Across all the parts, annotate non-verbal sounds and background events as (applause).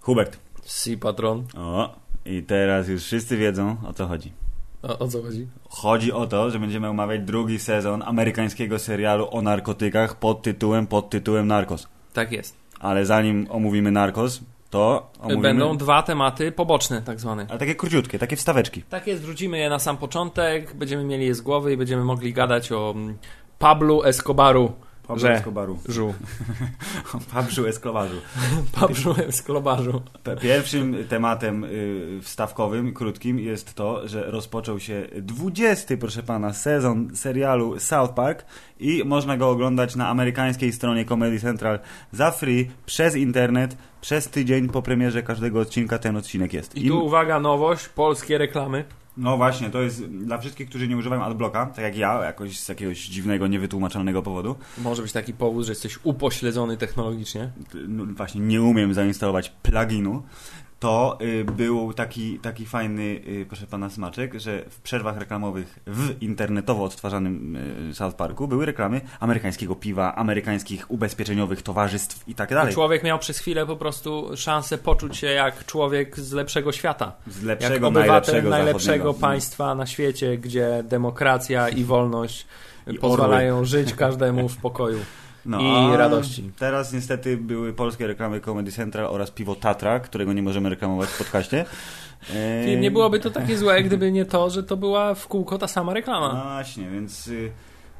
Hubert. Si patron. O, i teraz już wszyscy wiedzą o co chodzi. O, o co chodzi? Chodzi o to, że będziemy omawiać drugi sezon amerykańskiego serialu o narkotykach pod tytułem pod tytułem Narcos. Tak jest. Ale zanim omówimy Narcos, to omówimy... Będą dwa tematy poboczne, tak zwane. Ale takie króciutkie, takie wstaweczki. Tak jest, wrzucimy je na sam początek, będziemy mieli je z głowy i będziemy mogli gadać o mm, Pablu Escobaru. Pablo Że. Escobaru. Żu. (laughs) Pablo Escobaru. (laughs) Pablu Escobarzu. Pierwszym tematem y, wstawkowym, krótkim jest to, że rozpoczął się 20, proszę pana, sezon serialu South Park i można go oglądać na amerykańskiej stronie Comedy Central za free, przez internet, przez tydzień po premierze każdego odcinka ten odcinek jest. I tu uwaga, nowość, polskie reklamy. No właśnie, to jest dla wszystkich, którzy nie używają adblocka, tak jak ja, jakoś z jakiegoś dziwnego, niewytłumaczalnego powodu. Może być taki powód, że jesteś upośledzony technologicznie. no, właśnie nie umiem zainstalować pluginu, to y, był taki, taki fajny, y, proszę pana, smaczek, że w przerwach reklamowych w internetowo odtwarzanym y, South Parku były reklamy amerykańskiego piwa, amerykańskich ubezpieczeniowych towarzystw i tak dalej. Człowiek miał przez chwilę po prostu szansę poczuć się jak człowiek z lepszego świata. Z Jak lepszego, obywatel najlepszego, najlepszego zachodniego. państwa na świecie, gdzie demokracja i wolność I pozwalają żyć każdemu w pokoju. (laughs) No, i radości. Teraz niestety były polskie reklamy Comedy Central oraz piwo Tatra, którego nie możemy reklamować w podcaście. (laughs) Nie byłoby to takie złe, gdyby nie to, że to była w kółko ta sama reklama. No właśnie, więc y,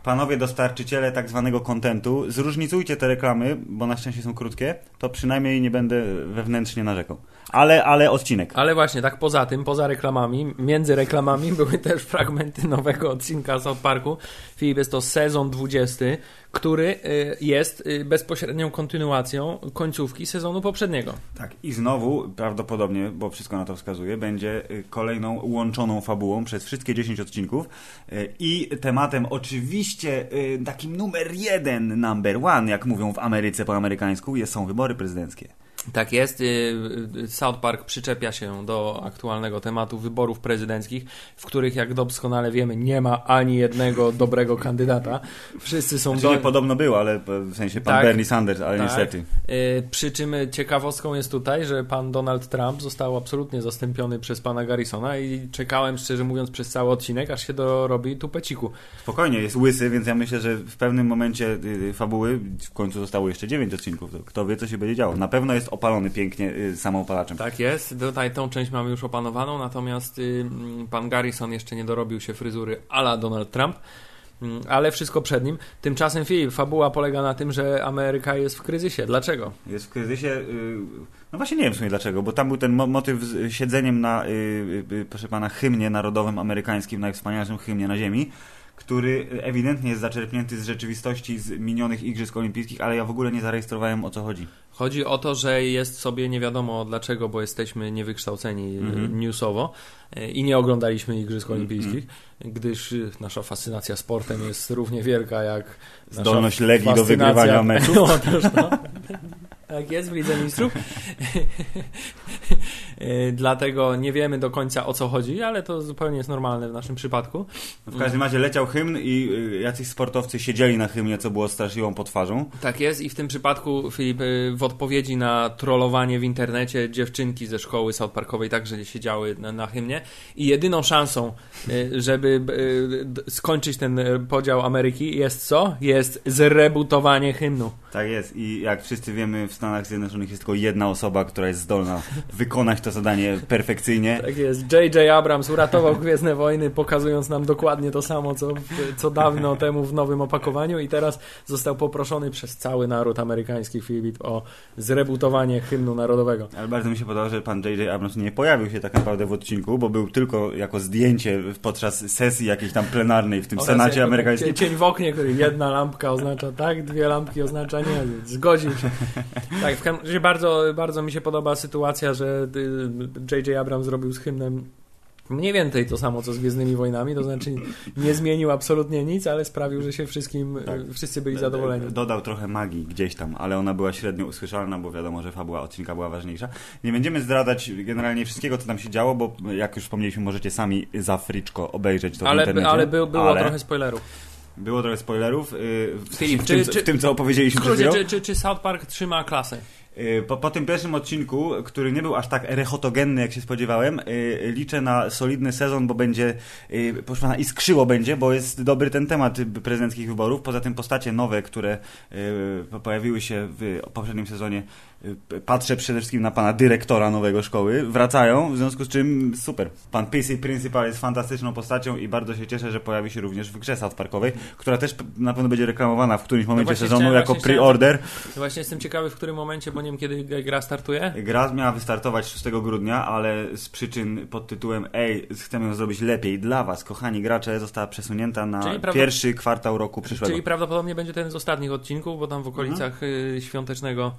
panowie dostarczyciele tak zwanego kontentu, zróżnicujcie te reklamy, bo na szczęście są krótkie, to przynajmniej nie będę wewnętrznie narzekał. Ale, ale odcinek. Ale właśnie, tak poza tym, poza reklamami, między reklamami (laughs) były też fragmenty nowego odcinka South Parku. Filip, jest to sezon 20, który y, jest y, bezpośrednią kontynuacją końcówki sezonu poprzedniego. Tak, i znowu prawdopodobnie, bo wszystko na to wskazuje, będzie y, kolejną łączoną fabułą przez wszystkie 10 odcinków i tematem oczywiście takim numer jeden, number one, jak mówią w Ameryce po amerykańsku, są wybory prezydenckie. Tak jest. y, y, South Park przyczepia się do aktualnego tematu wyborów prezydenckich, w których, jak doskonale wiemy, nie ma ani jednego dobrego kandydata. Wszyscy są Znaczy, do... podobno było, ale w sensie pan Tak. Bernie Sanders, ale Tak. niestety. Y, Przy czym ciekawostką jest tutaj, że pan Donald Trump został absolutnie zastąpiony przez pana Garrisona i czekałem, szczerze mówiąc, przez cały odcinek, aż się dorobi tupeciku. Spokojnie, jest łysy, więc ja myślę, że w pewnym momencie fabuły w końcu zostało jeszcze 9 odcinków. To kto wie, co się będzie działo. Na pewno jest opalony pięknie y, samoopalaczem. Tak jest, tutaj tą część mamy już opanowaną, natomiast y, mm, pan Garrison jeszcze nie dorobił się fryzury ala Donald Trump. Mm, Ale wszystko przed nim. Tymczasem Filip, fabuła polega na tym, że Ameryka jest w kryzysie. Dlaczego? Jest w kryzysie. y, No właśnie nie wiem w sumie dlaczego, bo tam był ten mo- motyw z siedzeniem na, y, y, proszę pana, hymnie narodowym amerykańskim, najwspanialszym hymnie na ziemi, który ewidentnie jest zaczerpnięty z rzeczywistości z minionych Igrzysk Olimpijskich, ale ja w ogóle nie zarejestrowałem o co chodzi. Chodzi o to, że jest sobie nie wiadomo dlaczego, bo jesteśmy niewykształceni y, Mhm. newsowo y, i nie oglądaliśmy Igrzysk Mhm. Olimpijskich, gdyż y, nasza fascynacja sportem jest równie wielka jak Zdolność Legii do wygrywania meczów. (laughs) Otóż to. (laughs) Tak jest w Lidze Mistrzów. (laughs) Y, Dlatego nie wiemy do końca o co chodzi, ale to zupełnie jest normalne w naszym przypadku. W każdym razie leciał hymn i y, jacyś sportowcy siedzieli na hymnie, co było straszliwą potwarzą. Tak jest i w tym przypadku, Filip, y, w odpowiedzi na trollowanie w internecie dziewczynki ze szkoły South Parkowej także siedziały na, na hymnie i jedyną szansą, żeby skończyć ten podział Ameryki jest co? Jest zrebutowanie hymnu. Tak jest i jak wszyscy wiemy w Stanach Zjednoczonych jest tylko jedna osoba, która jest zdolna wykonać to zadanie perfekcyjnie. Tak jest. J.J. Abrams uratował (laughs) Gwiezdne Wojny, pokazując nam dokładnie to samo, co, co dawno temu w nowym opakowaniu i teraz został poproszony przez cały naród amerykański, Filip, o zrebutowanie hymnu narodowego. Ale bardzo mi się podoba, że pan J.J. Abrams nie pojawił się tak naprawdę w odcinku, bo był tylko jako zdjęcie podczas sesji jakiejś tam plenarnej w tym Oraz Senacie amerykańskim. Cień w oknie, który jedna lampka oznacza tak, dwie lampki oznacza nie. Zgodził się. (laughs) Tak, w każdym razie bardzo, bardzo mi się podoba sytuacja, że y, J.J. Abrams zrobił z hymnem Mniej więcej to samo, co z Gwiezdnymi Wojnami, to znaczy nie zmienił absolutnie nic, ale sprawił, że się wszystkim, Tak. wszyscy byli zadowoleni. Dodał trochę magii gdzieś tam, ale ona była średnio usłyszalna, bo wiadomo, że fabuła odcinka była ważniejsza. Nie będziemy zdradzać generalnie wszystkiego, co tam się działo, bo jak już wspomnieliśmy, możecie sami za friczko obejrzeć to w Ale, internecie. ale był, było Ale trochę spoilerów. Było trochę spoilerów yy, w, Filip, w, czy- tym, co- czy- w tym, co opowiedzieliśmy chwilą. czy, czy, czy South Park trzyma klasę? Yy, Po, po tym pierwszym odcinku, który nie był aż tak rechotogenny, jak się spodziewałem, yy, liczę na solidny sezon, bo będzie, yy, proszę pana, iskrzyło będzie, bo jest dobry ten temat prezydenckich wyborów. Poza tym postacie nowe, które pojawiły się w poprzednim sezonie, patrzę przede wszystkim na pana dyrektora nowego szkoły, wracają, w związku z czym super. Pan PC Principal jest fantastyczną postacią i bardzo się cieszę, że pojawi się również w grze South Parkowej, która też na pewno będzie reklamowana w którymś momencie sezonu jako pre-order. Właśnie jestem ciekawy, w którym momencie, bo nie wiem, kiedy gra startuje. Gra miała wystartować 6 grudnia, ale z przyczyn pod tytułem Ej, chcemy ją zrobić lepiej dla was, kochani gracze, została przesunięta na pierwszy kwartał roku przyszłego. Czyli prawdopodobnie będzie ten z ostatnich odcinków, bo tam w Mhm. okolicach y, świątecznego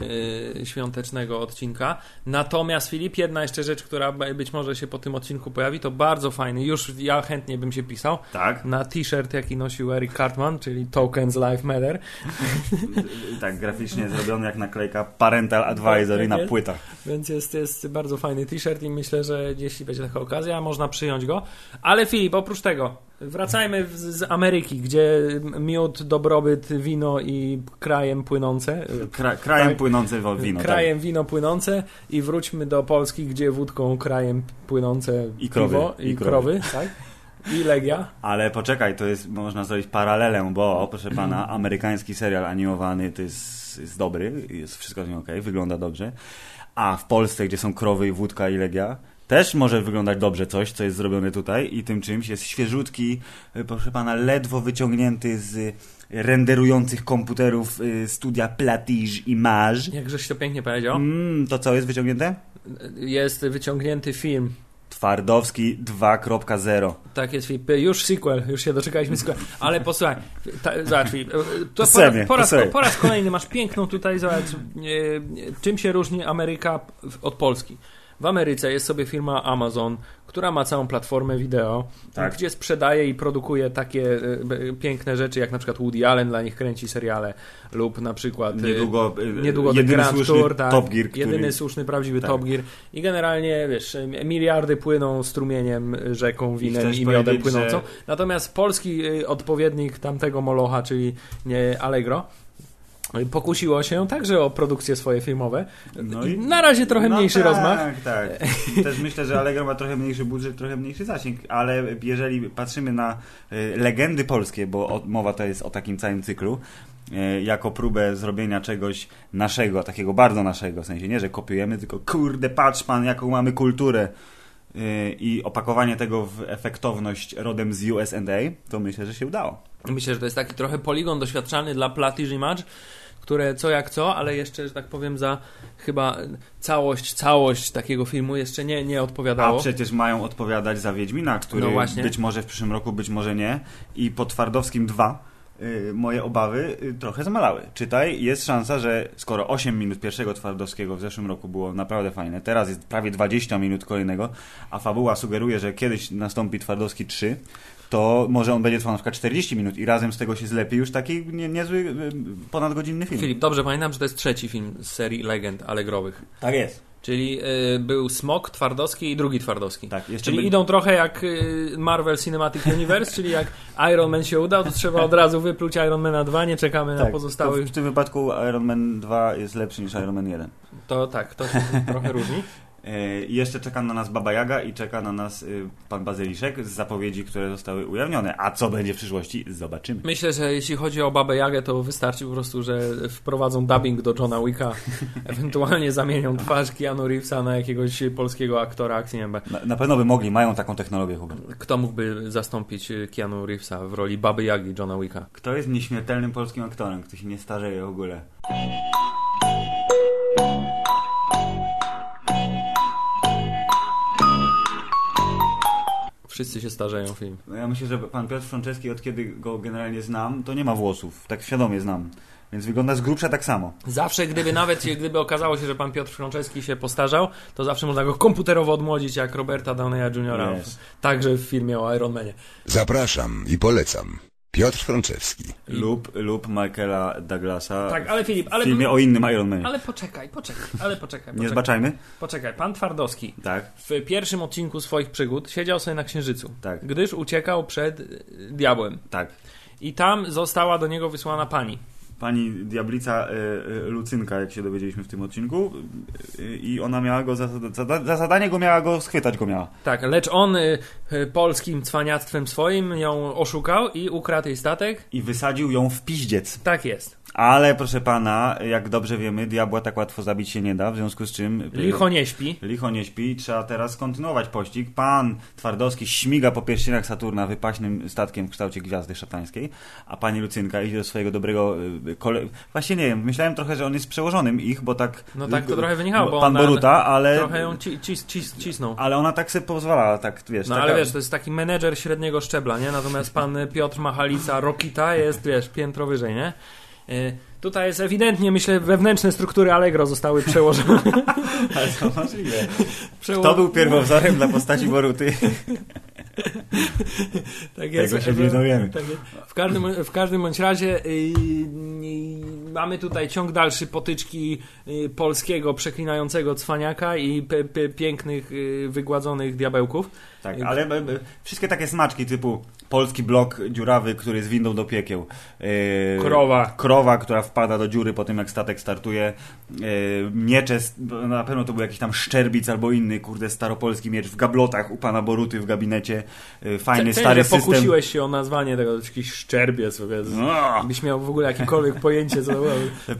y, świątecznego odcinka. Natomiast Filip, jedna jeszcze rzecz, która być może się po tym odcinku pojawi, to bardzo fajny, już ja chętnie bym się pisał, Tak, na t-shirt jaki nosił Eric Cartman, czyli Tokens Life Matter. (laughs) tak, graficznie zrobiony jak naklejka Parental Advisory Tak na jest. płytach. Więc jest, jest bardzo fajny t-shirt i myślę, że jeśli będzie taka okazja, można przyjąć go. Ale Filip, oprócz tego, wracajmy z Ameryki, gdzie miód, dobrobyt, wino i krajem płynące. Kra krajem Tak. płynące wino. krajem wino płynące i wróćmy do Polski, gdzie wódką krajem płynące I krowy, piwo i, i krowy, (laughs) tak? I Legia. Tak. Ale poczekaj, to jest, można zrobić paralelę, bo proszę pana, (clears throat) amerykański serial animowany to jest, jest dobry, jest wszystko z nim ok, wygląda dobrze. A w Polsce, gdzie są krowy i wódka i legia, też może wyglądać dobrze coś, co jest zrobione tutaj i tym czymś jest świeżutki, y, proszę pana, ledwo wyciągnięty z renderujących komputerów y, studia Platige Image. Jakżeś to pięknie powiedział. Mm, to co jest wyciągnięte? Jest wyciągnięty film. Twardowski 2.0. Tak jest, Filip. Już sequel, już się doczekaliśmy sequel. Ale posłuchaj, ta, zobacz, Filip, to po, po, raz, po raz kolejny masz piękną tutaj, zobacz, e, czym się różni Ameryka od Polski. W Ameryce jest sobie firma Amazon, która ma całą platformę wideo, Tak. gdzie sprzedaje i produkuje takie e, e, piękne rzeczy, jak na przykład Woody Allen dla nich kręci seriale, lub na przykład... e, Niedługo, y, Niedługo The jedyny Grand słuszny Tour, tak. Top Gear, który... Jedyny słuszny, prawdziwy Tak. Top Gear. I generalnie, wiesz, miliardy płyną strumieniem, rzeką, winem chcesz i, miodem płynącą. że- Natomiast polski odpowiednik tamtego Molocha, czyli nie Allegro, pokusiło się także o produkcje swoje filmowe. No i- Na razie trochę no mniejszy tak, rozmach. Tak, Też myślę, że Allegro ma trochę mniejszy budżet, trochę mniejszy zasięg, ale jeżeli patrzymy na y, legendy polskie, bo mowa to jest o takim całym cyklu, y, jako próbę zrobienia czegoś naszego, takiego bardzo naszego, w sensie nie, że kopiujemy, tylko kurde, patrz pan, jaką mamy kulturę y, i opakowanie tego w efektowność rodem z USA, to myślę, że się udało. Myślę, że to jest taki trochę poligon doświadczalny dla Platige Image, które co jak co, ale jeszcze, że tak powiem, za chyba całość, całość takiego filmu jeszcze nie, nie A odpowiadało. przecież mają odpowiadać za Wiedźmina, który No być może w przyszłym roku, być może nie. I po Twardowskim 2 y, moje obawy y, trochę zmalały. Czytaj, jest szansa, że skoro 8 minut pierwszego Twardowskiego w zeszłym roku było naprawdę fajne, teraz jest prawie 20 minut kolejnego, a fabuła sugeruje, że kiedyś nastąpi Twardowski 3, to może on będzie trwał na przykład 40 minut i razem z tego się zlepi już taki nie, niezły y, ponadgodzinny film. Filip, dobrze pamiętam, że to jest trzeci film z serii legend allegrowych. Tak jest. Czyli y, był Smok, Twardowski i drugi Twardowski. Tak, Czyli by- idą trochę jak y, Marvel Cinematic Universe, czyli jak Iron Man się udał, to trzeba od razu wypluć Iron Mana 2, nie czekamy na Tak, pozostałych. to w tym wypadku Iron Man 2 jest lepszy niż Iron Man 1. To tak, to się trochę różni. E, i Jeszcze czeka na nas Baba Jaga i czeka na nas y, pan Bazyliszek z zapowiedzi, które zostały ujawnione. A co będzie w przyszłości? Zobaczymy. Myślę, że jeśli chodzi o Babę Jagę, to wystarczy po prostu, że wprowadzą dubbing do Johna Wicka, (laughs) ewentualnie zamienią twarz Keanu Reevesa na jakiegoś polskiego aktora akcji. Nie wiem, Na, na pewno by mogli, mają taką technologię, Hubert. Kto mógłby zastąpić Keanu Reevesa w roli Baby Jagi Johna Wicka? Kto jest nieśmiertelnym polskim aktorem, kto się nie starzeje w ogóle? Wszyscy się starzeją, film. No ja myślę, że pan Piotr Franceski, od kiedy go generalnie znam, to nie ma włosów. Tak świadomie znam. Więc wygląda z grubsza tak samo. Zawsze, gdyby (laughs) nawet gdyby okazało się, że pan Piotr Franceski się postarzał, to zawsze można go komputerowo odmłodzić jak Roberta Downeya Jr. Yes. Także w filmie o Iron Manie. Zapraszam i polecam. Piotr Franczewski. Lub, lub Michaela Douglasa Tak, ale Filip, w ale... filmie o innym Iron Manie. Ale poczekaj, poczekaj, ale poczekaj. Nie poczekaj. zbaczajmy? Poczekaj, pan Twardowski Tak, w pierwszym odcinku swoich przygód siedział sobie na Księżycu, Tak. gdyż uciekał przed y, diabłem. tak. I tam została do niego wysłana pani. Pani diablica y, y, Lucynka, jak się dowiedzieliśmy w tym odcinku, y, i ona miała go, za, za, za zadanie go miała go, schwytać go miała. Tak, lecz on polskim cwaniactwem swoim ją oszukał i ukradł jej statek. I wysadził ją w piździec. Tak jest. Ale proszę pana, jak dobrze wiemy, diabła tak łatwo zabić się nie da, w związku z czym... y, Licho nie śpi. Licho nie śpi, trzeba teraz kontynuować pościg. Pan Twardowski śmiga po pierścieniach Saturna wypaśnym statkiem w kształcie gwiazdy szatańskiej, a pani Lucynka idzie do swojego dobrego y, kole... Właśnie nie wiem, myślałem trochę, że on jest przełożonym ich, bo tak... No tak to trochę wynikało, bo Pan Boruta, ale... Trochę ją ci, cis, cis, cisnął. Ale ona tak sobie pozwalała, tak wiesz... No taka... ale wiesz, to jest taki menedżer średniego szczebla, nie? Natomiast pan Piotr Machalica Rokita jest, wiesz, piętro wyżej, nie? Y, Tutaj jest ewidentnie, myślę, wewnętrzne struktury Allegro zostały przełożone. (laughs) Ale to możliwe. Przeło... To był pierwowzorem dla postaci Boruty. (laughs) tak jest. Tego się nie dowiemy. Tak. W, każdym, w każdym bądź razie yy, yy, mamy tutaj ciąg dalszy potyczki yy, polskiego przeklinającego cwaniaka i pe, pe, pięknych, yy, wygładzonych diabełków. Tak, ale e, e, wszystkie takie smaczki typu polski blok dziurawy, który jest windą do piekieł. e, Krowa. Krowa, która wpada do dziury po tym, jak statek startuje. e, Miecze, na pewno to był jakiś tam szczerbic albo inny, kurde, staropolski miecz w gablotach u pana Boruty w gabinecie. e, Fajny, Cenię, stary system. pokusiłeś się o nazwanie tego, jakiś szczerbiec. No. Byś miał w ogóle jakiekolwiek pojęcie, co to było.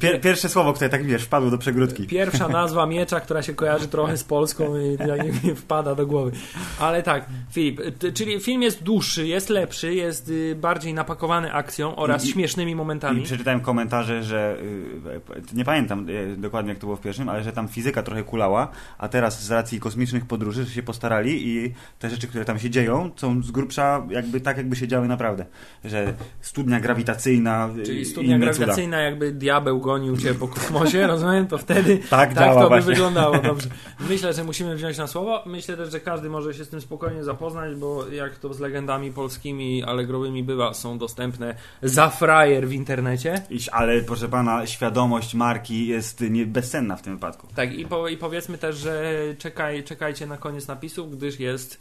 Pier, pierwsze słowo, które tak wiesz, wpadło do przegródki. Pierwsza (laughs) nazwa miecza, która się kojarzy trochę z Polską i jak (laughs) mi wpada do głowy. Ale tak, Filip, czyli film jest dłuższy, jest lepszy, jest y, bardziej napakowany akcją oraz I- śmiesznymi I momentami. przeczytałem komentarze, że y, nie pamiętam y, dokładnie jak to było w pierwszym, ale że tam fizyka trochę kulała, a teraz z racji kosmicznych podróży że się postarali i te rzeczy, które tam się dzieją, są z grubsza jakby tak, jakby się działy naprawdę. Że studnia grawitacyjna, Czyli i studnia grawitacyjna, jakby diabeł gonił cię po kosmosie, (laughs) rozumiem, to wtedy Tak tak to by właśnie. wyglądało. (laughs) Dobrze. Myślę, że musimy wziąć na słowo. Myślę też, że każdy może się z tym spokojnie zapoznać, bo jak to z legendami polskimi, allegrowymi bywa, są dostępne za frajer w internecie. Ale proszę pana, świadomość marki jest nie, bezcenna w tym wypadku. Tak, i, po, i powiedzmy też, że czekaj, czekajcie na koniec napisów, gdyż jest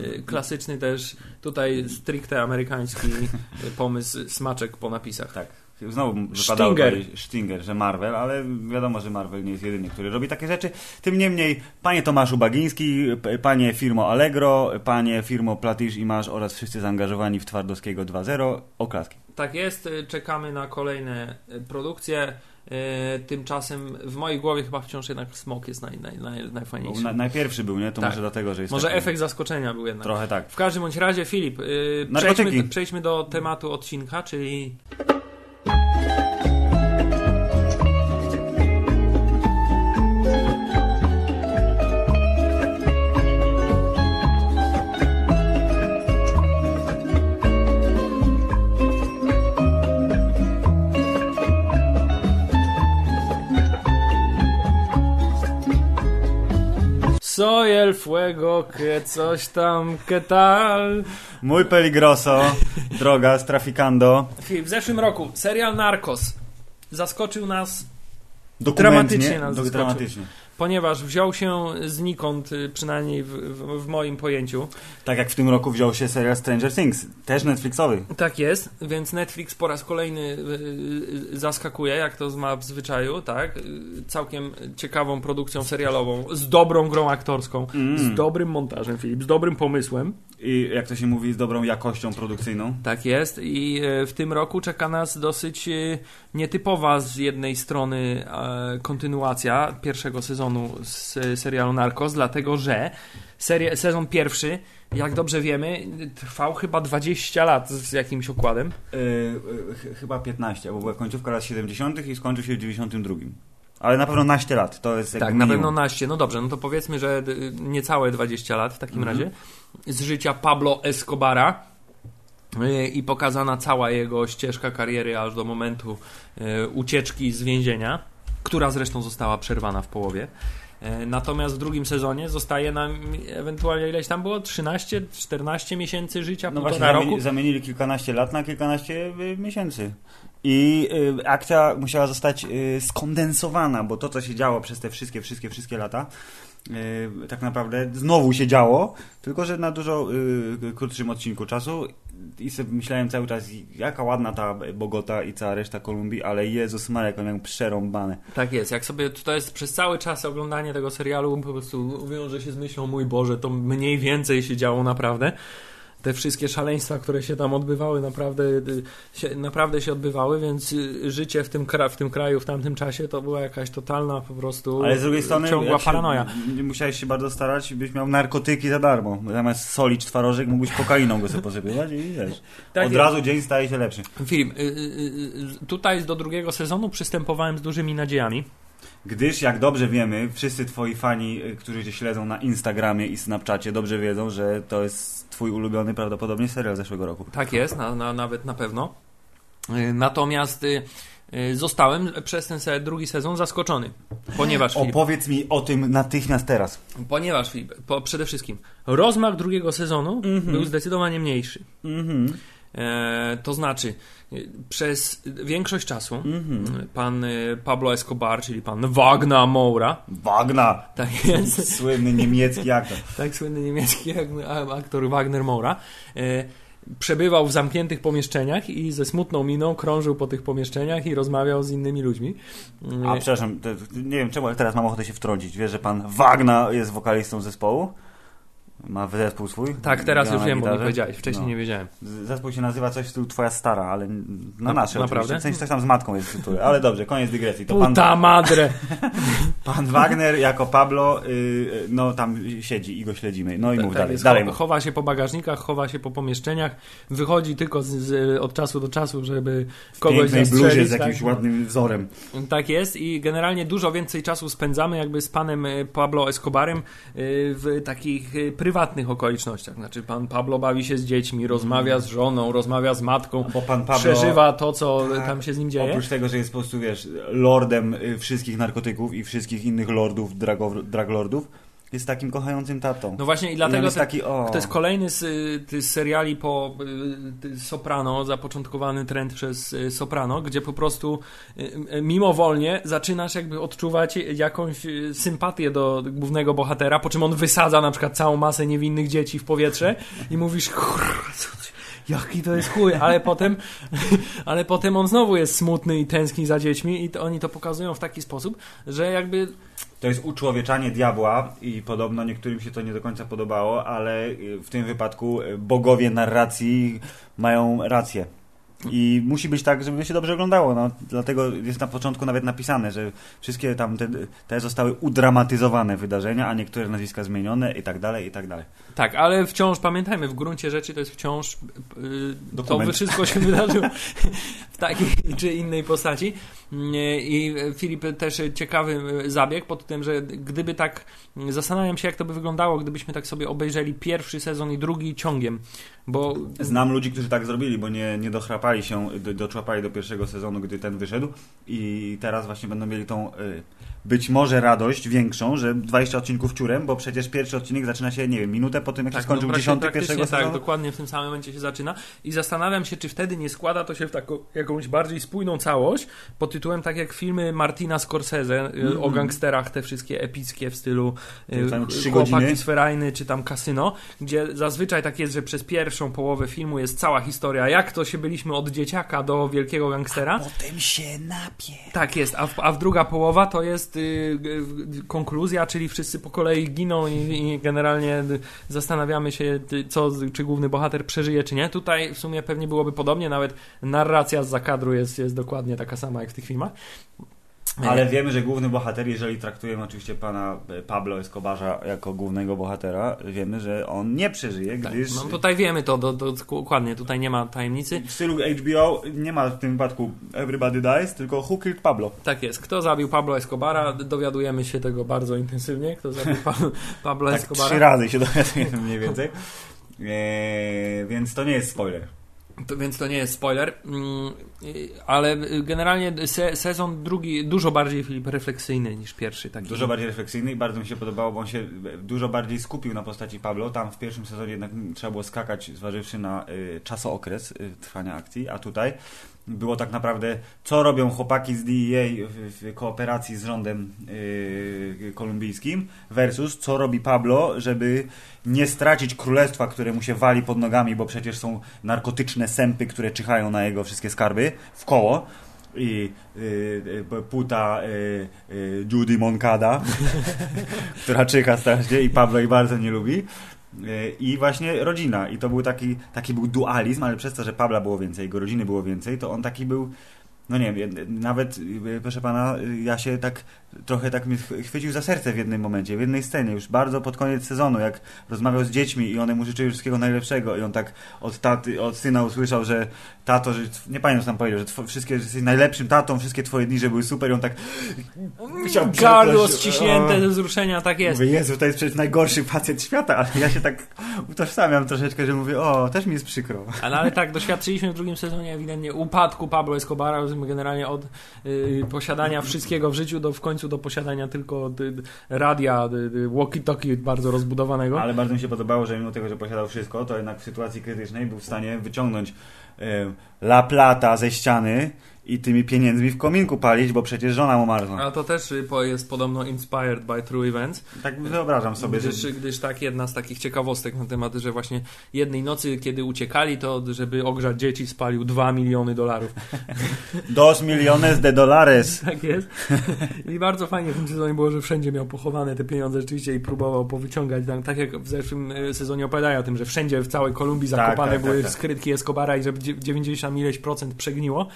y, klasyczny też tutaj stricte amerykański y, pomysł smaczek po napisach. Tak. Znowu wypadało Stinger. Stinger, że Marvel, ale wiadomo, że Marvel nie jest jedyny, który robi takie rzeczy. Tym niemniej, panie Tomaszu Bagiński, panie firmo Allegro, panie firmo Platisz i Masz oraz wszyscy zaangażowani w Twardowskiego 2.0, oklaski. Tak jest, y, czekamy na kolejne y, produkcje. Y, Tymczasem w mojej głowie chyba wciąż jednak smok jest naj, naj, naj, najfajniejszy. Na, najpierwszy był, nie? To Tak. może dlatego, że jest Może taki- efekt zaskoczenia był jednak. Trochę tak. W każdym bądź razie, Filip, y, Narkotyki. przejdźmy, przejdźmy do tematu odcinka, czyli Soy el fuego, que coś tam, que tal. Mój Peligroso, droga z Traficando, Filip, w zeszłym roku serial Narcos zaskoczył nas, dokumentnie, Dramatycznie nas zaskoczył. dramatycznie. Ponieważ wziął się znikąd, y, przynajmniej w, w, w moim pojęciu. Tak jak w tym roku wziął się serial Stranger Things, też Netflixowy. Tak jest, więc Netflix po raz kolejny y, y, zaskakuje, jak to ma w zwyczaju, tak? Całkiem ciekawą produkcją serialową, z dobrą grą aktorską, Mm. z dobrym montażem, Filip, z dobrym pomysłem. I jak to się mówi, z dobrą jakością produkcyjną. Tak jest i w tym roku czeka nas dosyć nietypowa z jednej strony kontynuacja pierwszego sezonu z serialu Narcos, dlatego że serie, sezon pierwszy, jak dobrze wiemy, trwał chyba 20 lat z jakimś okładem. Yy, yy, ch- chyba 15, bo była końcówka lat 70. i skończył się w 92. Ale na pewno naście lat, to jest Tak, na pewno naście. No dobrze, no to powiedzmy, że y, niecałe 20 lat w takim Mhm. razie z życia Pablo Escobara y, i pokazana cała jego ścieżka kariery aż do momentu y, ucieczki z więzienia, która zresztą została przerwana w połowie. Y, Natomiast w drugim sezonie zostaje nam ewentualnie ileś tam było? 13, 14 miesięcy życia, No właśnie, roku. zamieni, zamienili kilkanaście lat na kilkanaście y, miesięcy. I y, akcja musiała zostać y, skondensowana, bo to, co się działo przez te wszystkie, wszystkie, wszystkie lata, y, tak naprawdę znowu się działo, tylko że na dużo krótszym odcinku czasu. I sobie myślałem cały czas, jaka ładna ta Bogota i cała reszta Kolumbii, ale Jezus Marek, on miał przerąbane. Tak jest, jak sobie to jest przez cały czas oglądanie tego serialu, po prostu wiąże się z myślą, mój Boże, to mniej więcej się działo naprawdę. Te wszystkie szaleństwa, które się tam odbywały, naprawdę się, naprawdę się odbywały, więc życie w tym, kra- w tym kraju w tamtym czasie to była jakaś totalna po prostu Ale z drugiej strony, ciągła się- paranoja. musiałeś się bardzo starać, byś miał narkotyki za darmo. Zamiast solić twarożek, mógłbyś kokainą go sobie posypywać i wiesz. Tak od jest. razu dzień staje się lepszy. Filip, y, y, y, tutaj do drugiego sezonu przystępowałem z dużymi nadziejami. Gdyż, jak dobrze wiemy, wszyscy twoi fani, y, którzy cię śledzą na Instagramie i Snapchacie, dobrze wiedzą, że to jest twój ulubiony prawdopodobnie serial zeszłego roku. Tak jest, na, na, nawet na pewno. Y, Natomiast y, zostałem przez ten se- drugi sezon zaskoczony, ponieważ Filip, Opowiedz mi o tym natychmiast teraz. Ponieważ, Filip, po, przede wszystkim rozmach drugiego sezonu był zdecydowanie mniejszy. Mhm. E, to znaczy, e, przez większość czasu Mhm. e, pan e, Pablo Escobar, czyli pan Wagner Moura, Wagna! tak jest, Słynny niemiecki aktor. (laughs) tak słynny niemiecki aktor Wagner Moura, e, przebywał w zamkniętych pomieszczeniach i ze smutną miną krążył po tych pomieszczeniach i rozmawiał z innymi ludźmi. A przepraszam, nie wiem czemu, ale teraz mam ochotę się wtrącić. Wiesz, że pan Wagna jest wokalistą zespołu? Ma zespół swój? tak, teraz już wiem, bo mi powiedziałeś, wcześniej No. nie wiedziałem. Zespół się nazywa coś w stylu Twoja Stara, ale na Na- nasze naprawdę? W sensie coś tam z matką jest w tytule. Ale dobrze, koniec dygresji. To pan, Puta madre! (laughs) pan Wagner jako Pablo, y, no tam siedzi i go śledzimy. No i mów Tak dalej. jest, dalej chowa się po bagażnikach, chowa się po pomieszczeniach, wychodzi tylko z, z, od czasu do czasu, żeby kogoś zastrzelić. bluzie z tak? jakimś ładnym wzorem. Tak jest i generalnie dużo więcej czasu spędzamy jakby z panem y, Pablo Escobarem y, w takich y, prywatnych okolicznościach. Znaczy pan Pablo bawi się z dziećmi, rozmawia z żoną, rozmawia z matką, Bo pan Pablo... przeżywa to, co Tak. tam się z nim dzieje. Oprócz tego, że jest po prostu, wiesz, lordem y, wszystkich narkotyków i wszystkich innych lordów, draglordów, jest takim kochającym tatą. No właśnie i I dlatego jest ten, taki, o... To jest kolejny z y, tych seriali po y, y, Soprano, zapoczątkowany trend przez y, Soprano, gdzie po prostu y, mimowolnie zaczynasz jakby odczuwać jakąś sympatię do głównego bohatera, po czym on wysadza na przykład całą masę niewinnych dzieci w powietrze i mówisz, "Kurwa, co ty- Jaki to jest chuj, ale potem, (laughs) ale potem on znowu jest smutny i tęskni za dziećmi i to, oni to pokazują w taki sposób, że jakby To jest uczłowieczanie diabła i podobno niektórym się to nie do końca podobało, ale y, w tym wypadku y, bogowie narracji mają rację. I musi być tak, żeby się dobrze oglądało. No, dlatego jest na początku nawet napisane, że wszystkie tam te, te zostały udramatyzowane wydarzenia, a niektóre nazwiska zmienione i tak dalej, i tak dalej. Tak, ale wciąż pamiętajmy, w gruncie rzeczy to jest wciąż yy, to wszystko się wydarzyło (laughs) w takiej czy innej postaci. I Filip też ciekawy zabieg pod tym, że gdyby tak zastanawiam się jak to by wyglądało, gdybyśmy tak sobie obejrzeli pierwszy sezon i drugi ciągiem, bo Znam ludzi, którzy tak zrobili, bo nie, nie dochrapali się, do, doczłapali do pierwszego sezonu, gdy ten wyszedł i teraz właśnie będą mieli tą y, być może radość większą, że 20 odcinków ciurem, bo przecież pierwszy odcinek zaczyna się, nie wiem, minutę po tym, jak się skończył praktycznie- dziesiąty pierwszego tak, sezonu. dokładnie w tym samym momencie się zaczyna i zastanawiam się, czy wtedy nie składa to się w taką jakąś bardziej spójną całość pod tytułem tak jak filmy Martina Scorsese y, o gangsterach, te wszystkie epickie w stylu y, Chłopaki godziny. z Ferajny czy tam Kasyno, gdzie zazwyczaj tak jest, że przez pierwszą połowę filmu jest cała historia, jak to się byliśmy od dzieciaka do wielkiego gangstera. Potem się napie. Tak jest, a, w, a w druga połowa to jest y, y, konkluzja, czyli wszyscy po kolei giną i, i generalnie zastanawiamy się, co, czy główny bohater przeżyje, czy nie. Tutaj w sumie pewnie byłoby podobnie, nawet narracja z zakadru jest, jest dokładnie taka sama jak w tych filmach. Ale wiemy, że główny bohater, jeżeli traktujemy oczywiście pana e, Pablo Escobarza jako głównego bohatera, wiemy, że on nie przeżyje, Tak, gdyż no tutaj wiemy to do, do, dokładnie, tutaj nie ma tajemnicy. w stylu HBO nie ma w tym wypadku Everybody Dies, tylko Who Killed Pablo. Tak jest. Kto zabił Pablo Escobara? Dowiadujemy się tego bardzo intensywnie. Kto zabił pa (laughs) Pablo Tak Escobara? trzy razy się dowiadujemy mniej więcej. Eee, więc to nie jest spoiler. Więc to nie jest spoiler, mm, y, ale generalnie se, sezon drugi dużo bardziej Filip refleksyjny niż pierwszy. Taki. Dużo bardziej refleksyjny i bardzo mi się podobało, bo on się dużo bardziej skupił na postaci Pablo. Tam w pierwszym sezonie jednak trzeba było skakać, zważywszy na y, czasookres y, trwania akcji, a tutaj było tak naprawdę, co robią chłopaki z DEA w, w kooperacji z rządem y, kolumbijskim versus co robi Pablo, żeby nie stracić królestwa, które mu się wali pod nogami, bo przecież są narkotyczne sępy, które czyhają na jego wszystkie skarby w koło i y, y, puta y, Judy Moncada, (laughs) która czyha strasznie i Pablo jej bardzo nie lubi. I właśnie rodzina. I to był taki, taki był dualizm, ale przez to, że Pabla było więcej, jego rodziny było więcej, to on taki był. No nie wiem, nawet, y, proszę pana, ja się tak trochę tak mnie ch- chwycił za serce w jednym momencie, w jednej scenie, już bardzo pod koniec sezonu, jak rozmawiał z dziećmi i one mu życzyły wszystkiego najlepszego i on tak od taty, od syna usłyszał, że tato, że nie pamiętam co tam powiedział, że two, wszystkie, że jesteś najlepszym tatą, wszystkie twoje dni, że były super i on tak chciał Gardło ściśnięte ze wzruszenia, tak jest. Mówię, Jezu, to jest przecież najgorszy pacjent świata, ale ja się tak utożsamiam troszeczkę, że mówię, o, też mi jest przykro. Ale, ale tak, doświadczyliśmy w drugim sezonie ewidentnie upadku Pablo Escobara, generalnie od y, posiadania wszystkiego w życiu do w końcu do posiadania tylko y, radia, y, walkie-talkie bardzo rozbudowanego. Ale bardzo mi się podobało, że mimo tego, że posiadał wszystko, to jednak w sytuacji krytycznej był w stanie wyciągnąć e, La Plata ze ściany i tymi pieniędzmi w kominku palić, bo przecież żona mu marła. A to też y, jest podobno inspired by true events. Tak wyobrażam sobie, Gdyż, że... gdyż tak, jedna z takich ciekawostek na temat, że właśnie jednej nocy, kiedy uciekali, to żeby ogrzać dzieci, spalił 2 miliony dolarów. (laughs) Dos millones de dolares. (laughs) Tak jest. I bardzo fajnie w tym sezonie było, że wszędzie miał pochowane te pieniądze rzeczywiście i próbował powyciągać. tam, Tak jak w zeszłym e, sezonie opowiadają o tym, że wszędzie w całej Kolumbii Tak, zakopane tak, tak, były tak. skrytki Escobara i że dzie- 90 ileś procent przegniło.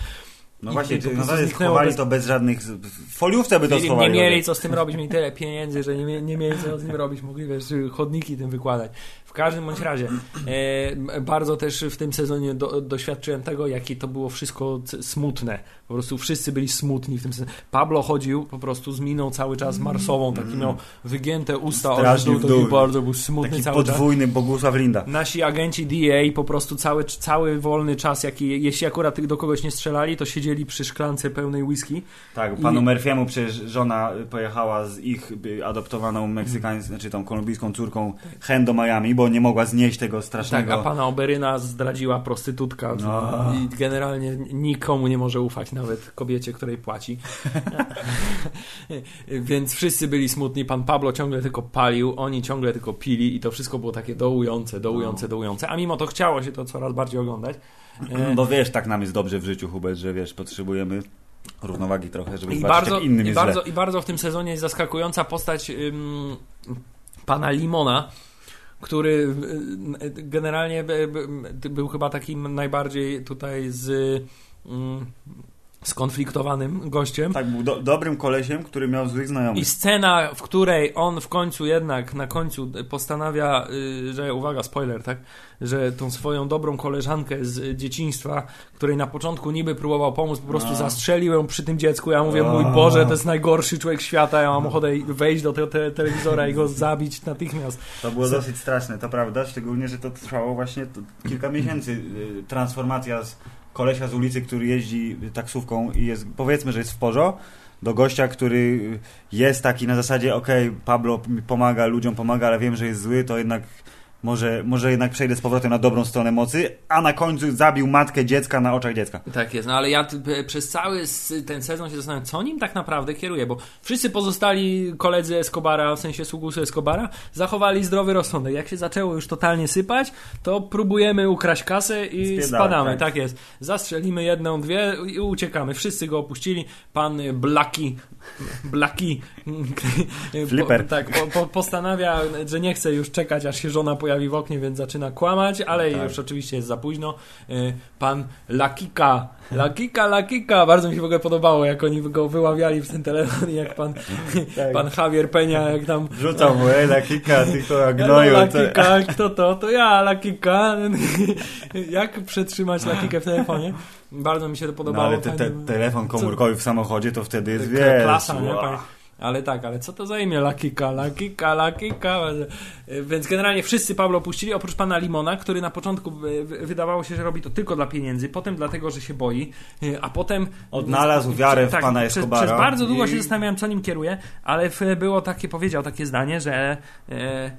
No I- właśnie, no to jest, zniknęło chowali bez- to bez żadnych... W foliówce by to Nie, nie schowali. mieli co z tym robić, mieli tyle pieniędzy, że nie, nie mieli co z tym robić, mogli wiesz, chodniki tym wykładać. W każdym bądź razie, e, bardzo też w tym sezonie do, doświadczyłem tego, jakie to było wszystko smutne. Po prostu wszyscy byli smutni w tym sezonie. Pablo chodził po prostu z miną cały czas marsową, taki miał wygięte usta, Strasznie dół. bardzo był smutny Taki cały czas. podwójny Bogusław Linda. Nasi agenci DA po prostu cały, cały wolny czas, jaki, jeśli akurat do kogoś nie strzelali, to siedzieli przy szklance pełnej whisky. Tak, I- panu Murphy'emu przecież żona pojechała z ich adoptowaną meksykańską, znaczy tą kolumbijską córką hen do Miami, bo nie mogła znieść tego Tak, strasznego... a pana Oberyna zdradziła prostytutka No. i generalnie nikomu nie może ufać, nawet kobiecie, której płaci. (laughs) Więc wszyscy byli smutni, pan Pablo ciągle tylko palił, oni ciągle tylko pili i to wszystko było takie dołujące, dołujące, No. dołujące, a mimo to chciało się to coraz bardziej oglądać. E, Bo wiesz, tak nam jest dobrze w życiu, Hubert, że wiesz, potrzebujemy równowagi trochę, żeby I zobaczyć, bardzo, jak innym i, bardzo, źle. I bardzo w tym sezonie jest zaskakująca postać ym, pana Limona, który y, generalnie by, by, był chyba takim najbardziej tutaj z ym, skonfliktowanym gościem. Tak, był do, dobrym kolesiem, który miał złych znajomych. I scena, w której on w końcu jednak, na końcu postanawia, y, że uwaga, spoiler, tak, że tą swoją dobrą koleżankę z dzieciństwa, której na początku niby próbował pomóc, po prostu No. zastrzelił ją przy tym dziecku. Ja mówię, mój O. Boże, to jest najgorszy człowiek świata, ja mam ochotę wejść do tego te telewizora i go zabić natychmiast. To było dosyć straszne, to prawda, szczególnie, że to trwało właśnie to kilka miesięcy. y, Transformacja z kolesia z ulicy, który jeździ taksówką i jest, powiedzmy, że jest w porzo, do gościa, który jest taki na zasadzie, okej, Pablo mi pomaga, ludziom pomaga, ale wiem, że jest zły, to jednak może, może jednak przejdę z powrotem na dobrą stronę mocy, a na końcu zabił matkę dziecka na oczach dziecka. Tak jest, no ale ja p- przez cały ten sezon się zastanawiam, co nim tak naprawdę kieruje, bo wszyscy pozostali koledzy Escobara, w sensie sługusy Escobara, zachowali zdrowy rozsądek. Jak się zaczęło już totalnie sypać, to próbujemy ukraść kasę i spadamy, tak. tak. jest. Zastrzelimy jedną, dwie i uciekamy. Wszyscy go opuścili. Pan Blaki, Blaki, (laughs) Flipper. Po, tak, po, po, postanawia, że nie chce już czekać, aż się żona pojawi pojawi w oknie, więc zaczyna kłamać, ale Tak. już oczywiście jest za późno. Y, Pan Lakika, Lakika, Lakika, bardzo mi się w ogóle podobało, jak oni go wyławiali w ten telefon i jak pan, (laughs) Tak. pan Javier Peña, jak tam Rzucał mu, ej, lakika, ty to Hello, gnoju. Lakika, kto to? To ja, Lakika. (laughs) Jak przetrzymać Lakikę w telefonie? Bardzo mi się to No podobało. ale te, te, telefon komórkowy w samochodzie to wtedy jest, wiesz... klasa, nie? Panie- Ale tak, ale co to za imię? Lakika, Lakika, Lakika. Więc generalnie wszyscy Pablo puścili, oprócz pana Limona, który na początku wydawało się, że robi to tylko dla pieniędzy, potem dlatego, że się boi, e, a potem... Odnalazł wiarę w tak, pana przez, Escobara. Przez bardzo długo i- się zastanawiałem, co nim kieruje, ale było takie, powiedział takie zdanie, że... E,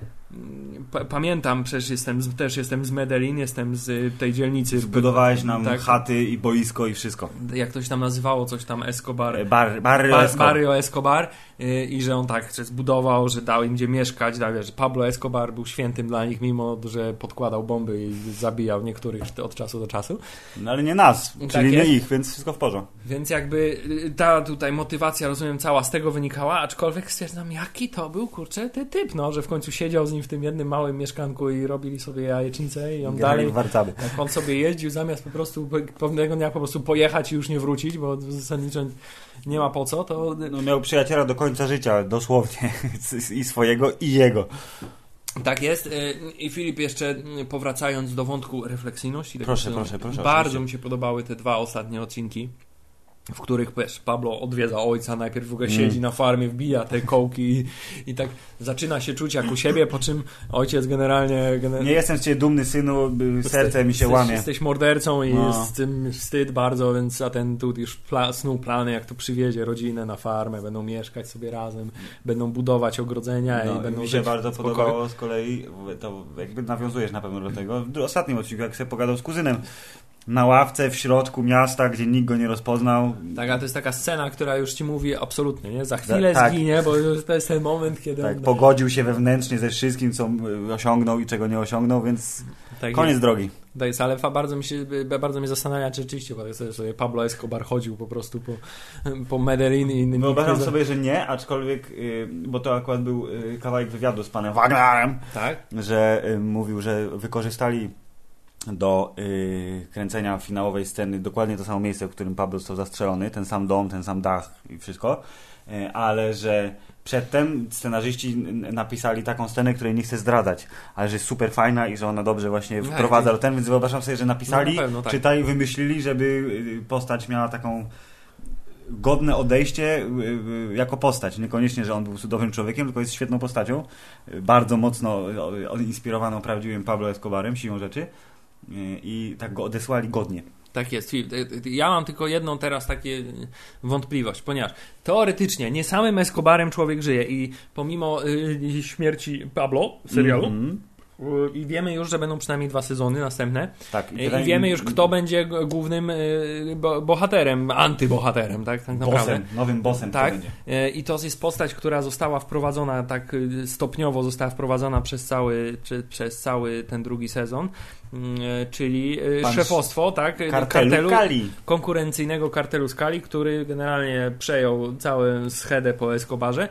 pamiętam, przecież jestem, też jestem z Medellin, jestem z tej dzielnicy. Zbudowałeś nam Tak. chaty i boisko i wszystko. Jak to się tam nazywało, coś tam Escobar. E, Bar, barrio Bar, Escobar. Barrio Escobar y, i że on tak że zbudował, że dał im gdzie mieszkać, da, że Pablo Escobar był świętym dla nich, mimo że podkładał bomby i zabijał niektórych od czasu do czasu. No ale nie nas, Tak czyli nie jest. ich, więc wszystko w porządku. Więc jakby y, ta tutaj motywacja, rozumiem, cała z tego wynikała, aczkolwiek stwierdzam, jaki to był, kurczę, ty typ, no, że w końcu siedział z nim w tym jednym małym mieszkanku i robili sobie jajecznicę i on dalej, w warcaby. jak on sobie jeździł, zamiast po prostu pe- pewnego dnia po prostu pojechać i już nie wrócić, bo zasadniczo nie ma po co, to No, miał przyjaciela do końca życia, dosłownie. (laughs) I swojego, i jego. Tak jest. y, I Filip, jeszcze y, powracając do wątku refleksyjności. tego Proszę, proszę, proszę, Bardzo oczywiście. mi się podobały te dwa ostatnie odcinki, w których wiesz, Pablo odwiedza ojca, najpierw w ogóle Mm. siedzi na farmie, wbija te kołki i, i tak zaczyna się czuć jak u siebie, po czym ojciec generalnie... gener- Nie jestem z ciebie dumny, synu, serce mi się jesteś, łamie. Jesteś mordercą i No. jest z tym wstyd bardzo, więc a ten tu już pla, snuł plany, jak to przywiezie rodzinę na farmę, będą mieszkać sobie razem, będą budować ogrodzenia No, i będą mi się bardzo podobało z kolei, to jakby nawiązujesz na pewno do tego, w ostatnim odcinku, jak sobie pogadał z kuzynem, na ławce w środku miasta, gdzie nikt go nie rozpoznał. Tak, a to jest taka scena, która już ci mówi absolutnie, nie? Za chwilę Tak. zginie, bo to jest ten moment, kiedy Tak, on... pogodził się wewnętrznie ze wszystkim, co y, osiągnął i czego nie osiągnął, więc tak koniec jest, drogi. tak jest, ale bardzo mi się, bardzo mnie zastanawia, czy rzeczywiście bo sobie, Pablo Escobar chodził po prostu po, po Medellin i nikt Wyobrażam za- sobie, że nie, aczkolwiek, y, bo to akurat był kawałek wywiadu z panem Wagnerem, Tak? że mówił, że wykorzystali do y, kręcenia finałowej sceny dokładnie to samo miejsce, w którym Pablo został zastrzelony, ten sam dom, ten sam dach i wszystko, y, ale że przedtem scenarzyści napisali taką scenę, której nie chcę zdradzać, ale że jest super fajna i że ona dobrze właśnie Tak, wprowadza do ten, więc wyobrażam sobie, że napisali, No, na pewno, tak. czytali, wymyślili, żeby y, postać miała taką godne odejście y, jako postać. Niekoniecznie, że on był cudownym człowiekiem, tylko jest świetną postacią. Bardzo mocno inspirowaną prawdziwym Pablo Escobarem, siłą rzeczy. I tak go odesłali godnie. Tak jest. Filip. Ja mam tylko jedną teraz takie wątpliwość, ponieważ teoretycznie nie samym Escobarem człowiek żyje i pomimo śmierci Pablo w serialu Mhm. y, i wiemy już, że będą przynajmniej dwa sezony następne Tak. i, wydaje- i wiemy już, kto będzie głównym y, bo, bohaterem, antybohaterem, tak, tak naprawdę. Bossem, nowym bossem Tak. I to jest postać, która została wprowadzona tak y, stopniowo, została wprowadzona przez cały, przez cały ten drugi sezon, mm, czyli y, Pan szefostwo, tak? Kartelu, Kali. konkurencyjnego kartelu Skali, który generalnie przejął całą schedę po Escobarze.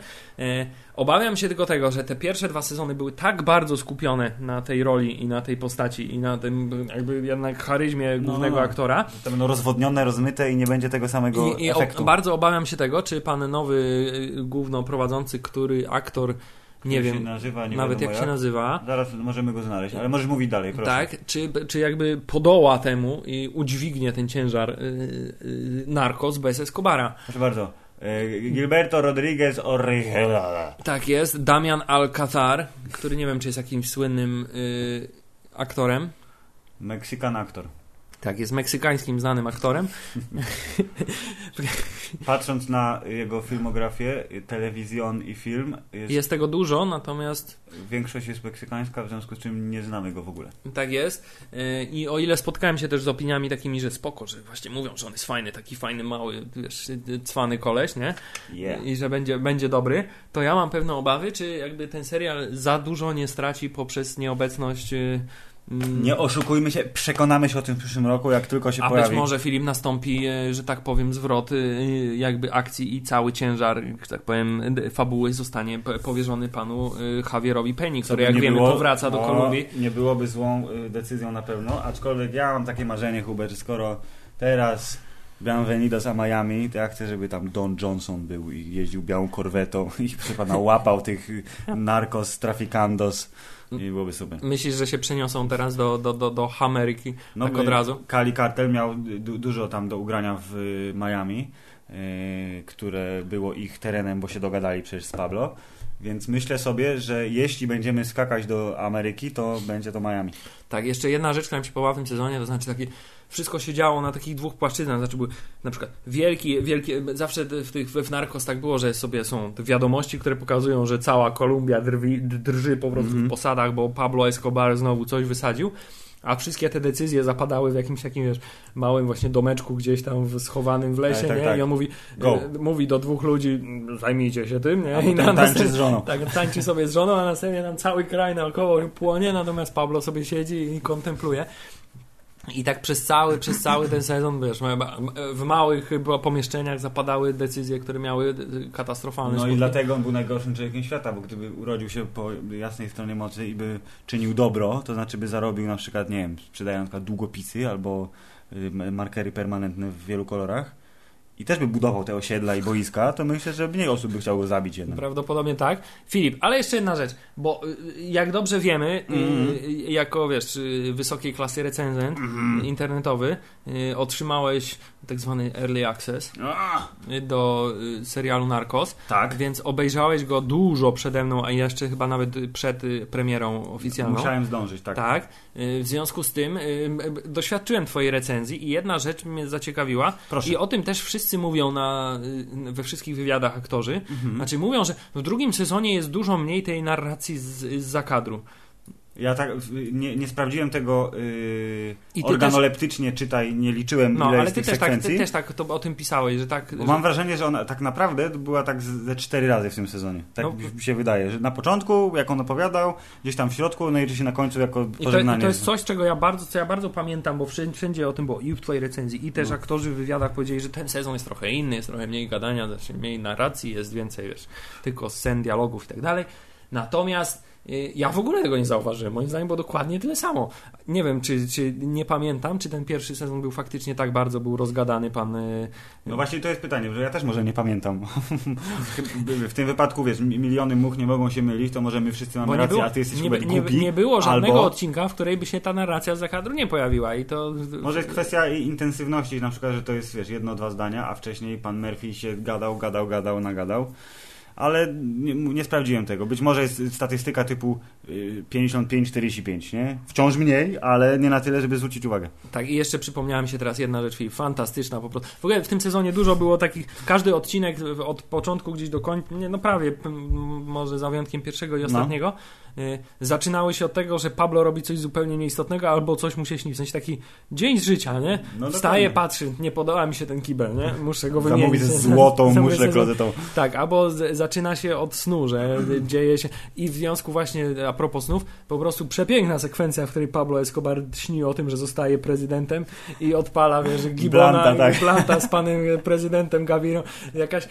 Obawiam się tylko tego, że te pierwsze dwa sezony były tak bardzo skupione na tej roli i na tej postaci i na tym jakby jednak charyzmie głównego no. aktora, To będą rozwodnione, rozmyte i nie będzie tego samego i, i efektu. o, bardzo obawiam się tego, czy pan nowy y, główno prowadzący, który aktor, nie wiem nazywa, nie nawet jak się nazywa, Zaraz możemy go znaleźć, ale możesz mówić dalej, proszę. tak, czy, czy jakby podoła temu i udźwignie ten ciężar y, y, narkos bez Escobara. Proszę bardzo. Y, Gilberto Rodriguez Orrigela. Tak jest, Damian Alcazar, który nie wiem, czy jest jakimś słynnym y, aktorem. Meksykan aktor. Tak, jest meksykańskim znanym aktorem. (laughs) Patrząc na jego filmografię, telewizjon i film, jest, Jest tego dużo, natomiast większość jest meksykańska, w związku z czym nie znamy go w ogóle. Tak jest. Yy, I o ile spotkałem się też z opiniami takimi, że spoko, że właśnie mówią, że on jest fajny, taki fajny, mały, wiesz, cwany koleś, nie? Yeah. I że będzie, będzie dobry, to ja mam pewne obawy, czy jakby ten serial za dużo nie straci poprzez nieobecność Mm, Nie oszukujmy się, przekonamy się o tym w przyszłym roku, jak tylko się A pojawi. być może Filip nastąpi, e, że tak powiem, zwrot e, jakby akcji i cały ciężar, że tak powiem, fabuły zostanie powierzony panu e, Javierowi Penny, który jak wiemy było, powraca do o, Kolumbii. Nie byłoby złą decyzją na pewno, aczkolwiek ja mam takie marzenie, Hubert, skoro teraz Bienvenidos a Miami, to ja chcę, żeby tam Don Johnson był i jeździł białą korwetą (laughs) i proszę pana łapał tych narcos, trafikandos i byłoby super. Myślisz, że się przeniosą teraz do, do, do, do Ameryki tak y, od razu? Kali Cartel miał du dużo tam do ugrania w y, Miami, y, które było ich terenem, bo się dogadali przecież z Pablo. Więc myślę sobie, że jeśli będziemy skakać do Ameryki, to będzie to Miami. Tak, jeszcze jedna rzecz, która mi się podobała w tym sezonie, to znaczy takie, wszystko się działo na takich dwóch płaszczyznach, znaczy były na przykład wielki, wielkie, zawsze w tych w Narcos tak było, że sobie są te wiadomości, które pokazują, że cała Kolumbia drwi, drży po prostu Mhm. w posadach, bo Pablo Escobar znowu coś wysadził. A wszystkie te decyzje zapadały w jakimś takim, wiesz, małym właśnie domeczku gdzieś tam w, schowanym w lesie, Tak, tak, nie? tak. I on mówi, Go. e, mówi do dwóch ludzi, zajmijcie się tym, nie? A I potem tańczy z żoną. tak, tańczy sobie z żoną, a następnie tam cały kraj naokoło płonie, natomiast Pablo sobie siedzi i kontempluje. I tak przez cały, przez cały ten sezon, wiesz, w małych chyba pomieszczeniach zapadały decyzje, które miały katastrofalne No skutki. i dlatego on był najgorszym człowiekiem świata, bo gdyby urodził się po jasnej stronie mocy i by czynił dobro, to znaczy by zarobił na przykład, nie wiem, sprzedając długopisy albo y, markery permanentne w wielu kolorach i też by budował te osiedla i boiska, to myślę, że mniej osób by chciało go zabić jednak. Prawdopodobnie tak. Filip, ale jeszcze jedna rzecz, bo y, jak dobrze wiemy, y, y, jako wiesz, y, wysokiej klasy recenzent Mhm. internetowy, y, otrzymałeś tak zwany early access y, do y, serialu Narcos. tak. Więc obejrzałeś go dużo przede mną, a jeszcze chyba nawet przed y, premierą oficjalną. Musiałem zdążyć, tak. Tak. Y, W związku z tym y, doświadczyłem Twojej recenzji i jedna rzecz mnie zaciekawiła. Proszę. I o tym też wszyscy mówią na, y, we wszystkich wywiadach aktorzy. Mhm. Znaczy mówią, że w drugim sezonie jest dużo mniej tej narracji z, z zakadru. Ja tak nie, nie sprawdziłem tego yy, organoleptycznie, czytaj, nie liczyłem No, ile ale jest ty tych też, tak, sekwencji. ty też tak to, o tym pisałeś, że tak. Bo że, mam wrażenie, że ona tak naprawdę była tak ze cztery razy w tym sezonie. Tak No. mi się wydaje, że na początku, jak on opowiadał, gdzieś tam w środku, no i oczywiście na końcu jako I to, I pożegnanie. to jest coś, czego ja bardzo, co ja bardzo pamiętam, bo wszędzie, wszędzie o tym było i w Twojej recenzji, i też No. aktorzy w wywiadach powiedzieli, że ten sezon jest trochę inny, jest trochę mniej gadania, znaczy mniej narracji, jest więcej, wiesz, tylko scen, dialogów i tak dalej. Natomiast ja w ogóle tego nie zauważyłem. Moim zdaniem było dokładnie tyle samo. Nie wiem, czy, czy nie pamiętam, czy ten pierwszy sezon był faktycznie tak bardzo był rozgadany pan. y, No właśnie to jest pytanie, że ja też może nie pamiętam. (laughs) w tym wypadku, wiesz, mi- miliony much nie mogą się mylić, to może my wszyscy mamy rację, było, a ty jesteś nie, nie, głupi. nie było żadnego albo odcinka, w której by się ta narracja z zakadru nie pojawiła i to... Może jest kwestia intensywności, na przykład, że to jest, wiesz, jedno, dwa zdania, a wcześniej pan Murphy się gadał, gadał, gadał, nagadał. Ale nie, nie sprawdziłem tego. Być może jest statystyka typu y, 55-45, nie? Wciąż mniej, ale nie na tyle, żeby zwrócić uwagę. Tak, i jeszcze przypomniała mi się teraz jedna rzecz, Filip, fantastyczna po prostu. W ogóle w tym sezonie dużo było takich, każdy odcinek od początku gdzieś do końca, nie, no prawie, może za wyjątkiem pierwszego i ostatniego, y, zaczynały się od tego, że Pablo robi coś zupełnie nieistotnego albo coś mu się śni, w sensie taki dzień z życia, nie? No Wstaje, patrzy, nie podoba mi się ten kibel, nie? Muszę go wymienić. Zamówić złotą (laughs) Zamówię muszlę sobie- klozetą. tak, albo z, zaczyna się od snu, że dzieje się i w związku właśnie, a propos snów, po prostu przepiękna sekwencja, w której Pablo Escobar śni o tym, że zostaje prezydentem i odpala, wiesz, Gibona Blanta, tak. i Blanta z panem prezydentem Gavirą. Jakaś,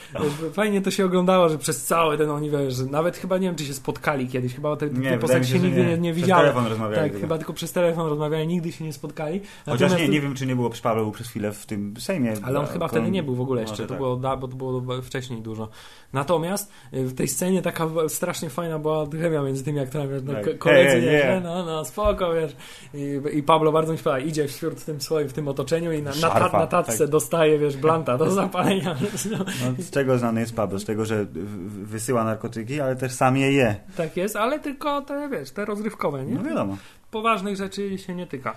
fajnie to się oglądało, że przez cały ten oni, wiesz, nawet chyba nie wiem, czy się spotkali kiedyś, chyba te, te wydaje postaci się nigdy nie, nie Przez widziały. Tak, tylko. chyba tylko przez telefon rozmawiali, nigdy się nie spotkali. Chociaż Natomiast nie, to- nie wiem, czy nie było, przy Paweł był przez chwilę w tym Sejmie. ale on chyba wtedy nie był w ogóle jeszcze, to tak. było, da, bo to było wcześniej dużo. Natomiast y, w tej scenie taka strasznie fajna była chemia między tym aktorami, no, Tak. ko- koledzy, wiesz, nie. no, no, spoko, wiesz. I, I Pablo bardzo mi się podoba, idzie wśród tym swoim, w tym otoczeniu i na, na, ta, na tatce tak. dostaje, wiesz, blanta do zapalenia. (laughs) No, No, z czego znany jest Pablo? Z tego, że wysyła narkotyki, ale też sam je je. tak jest, ale tylko te, wiesz, te rozrywkowe, nie? No wiadomo. Poważnych rzeczy się nie tyka.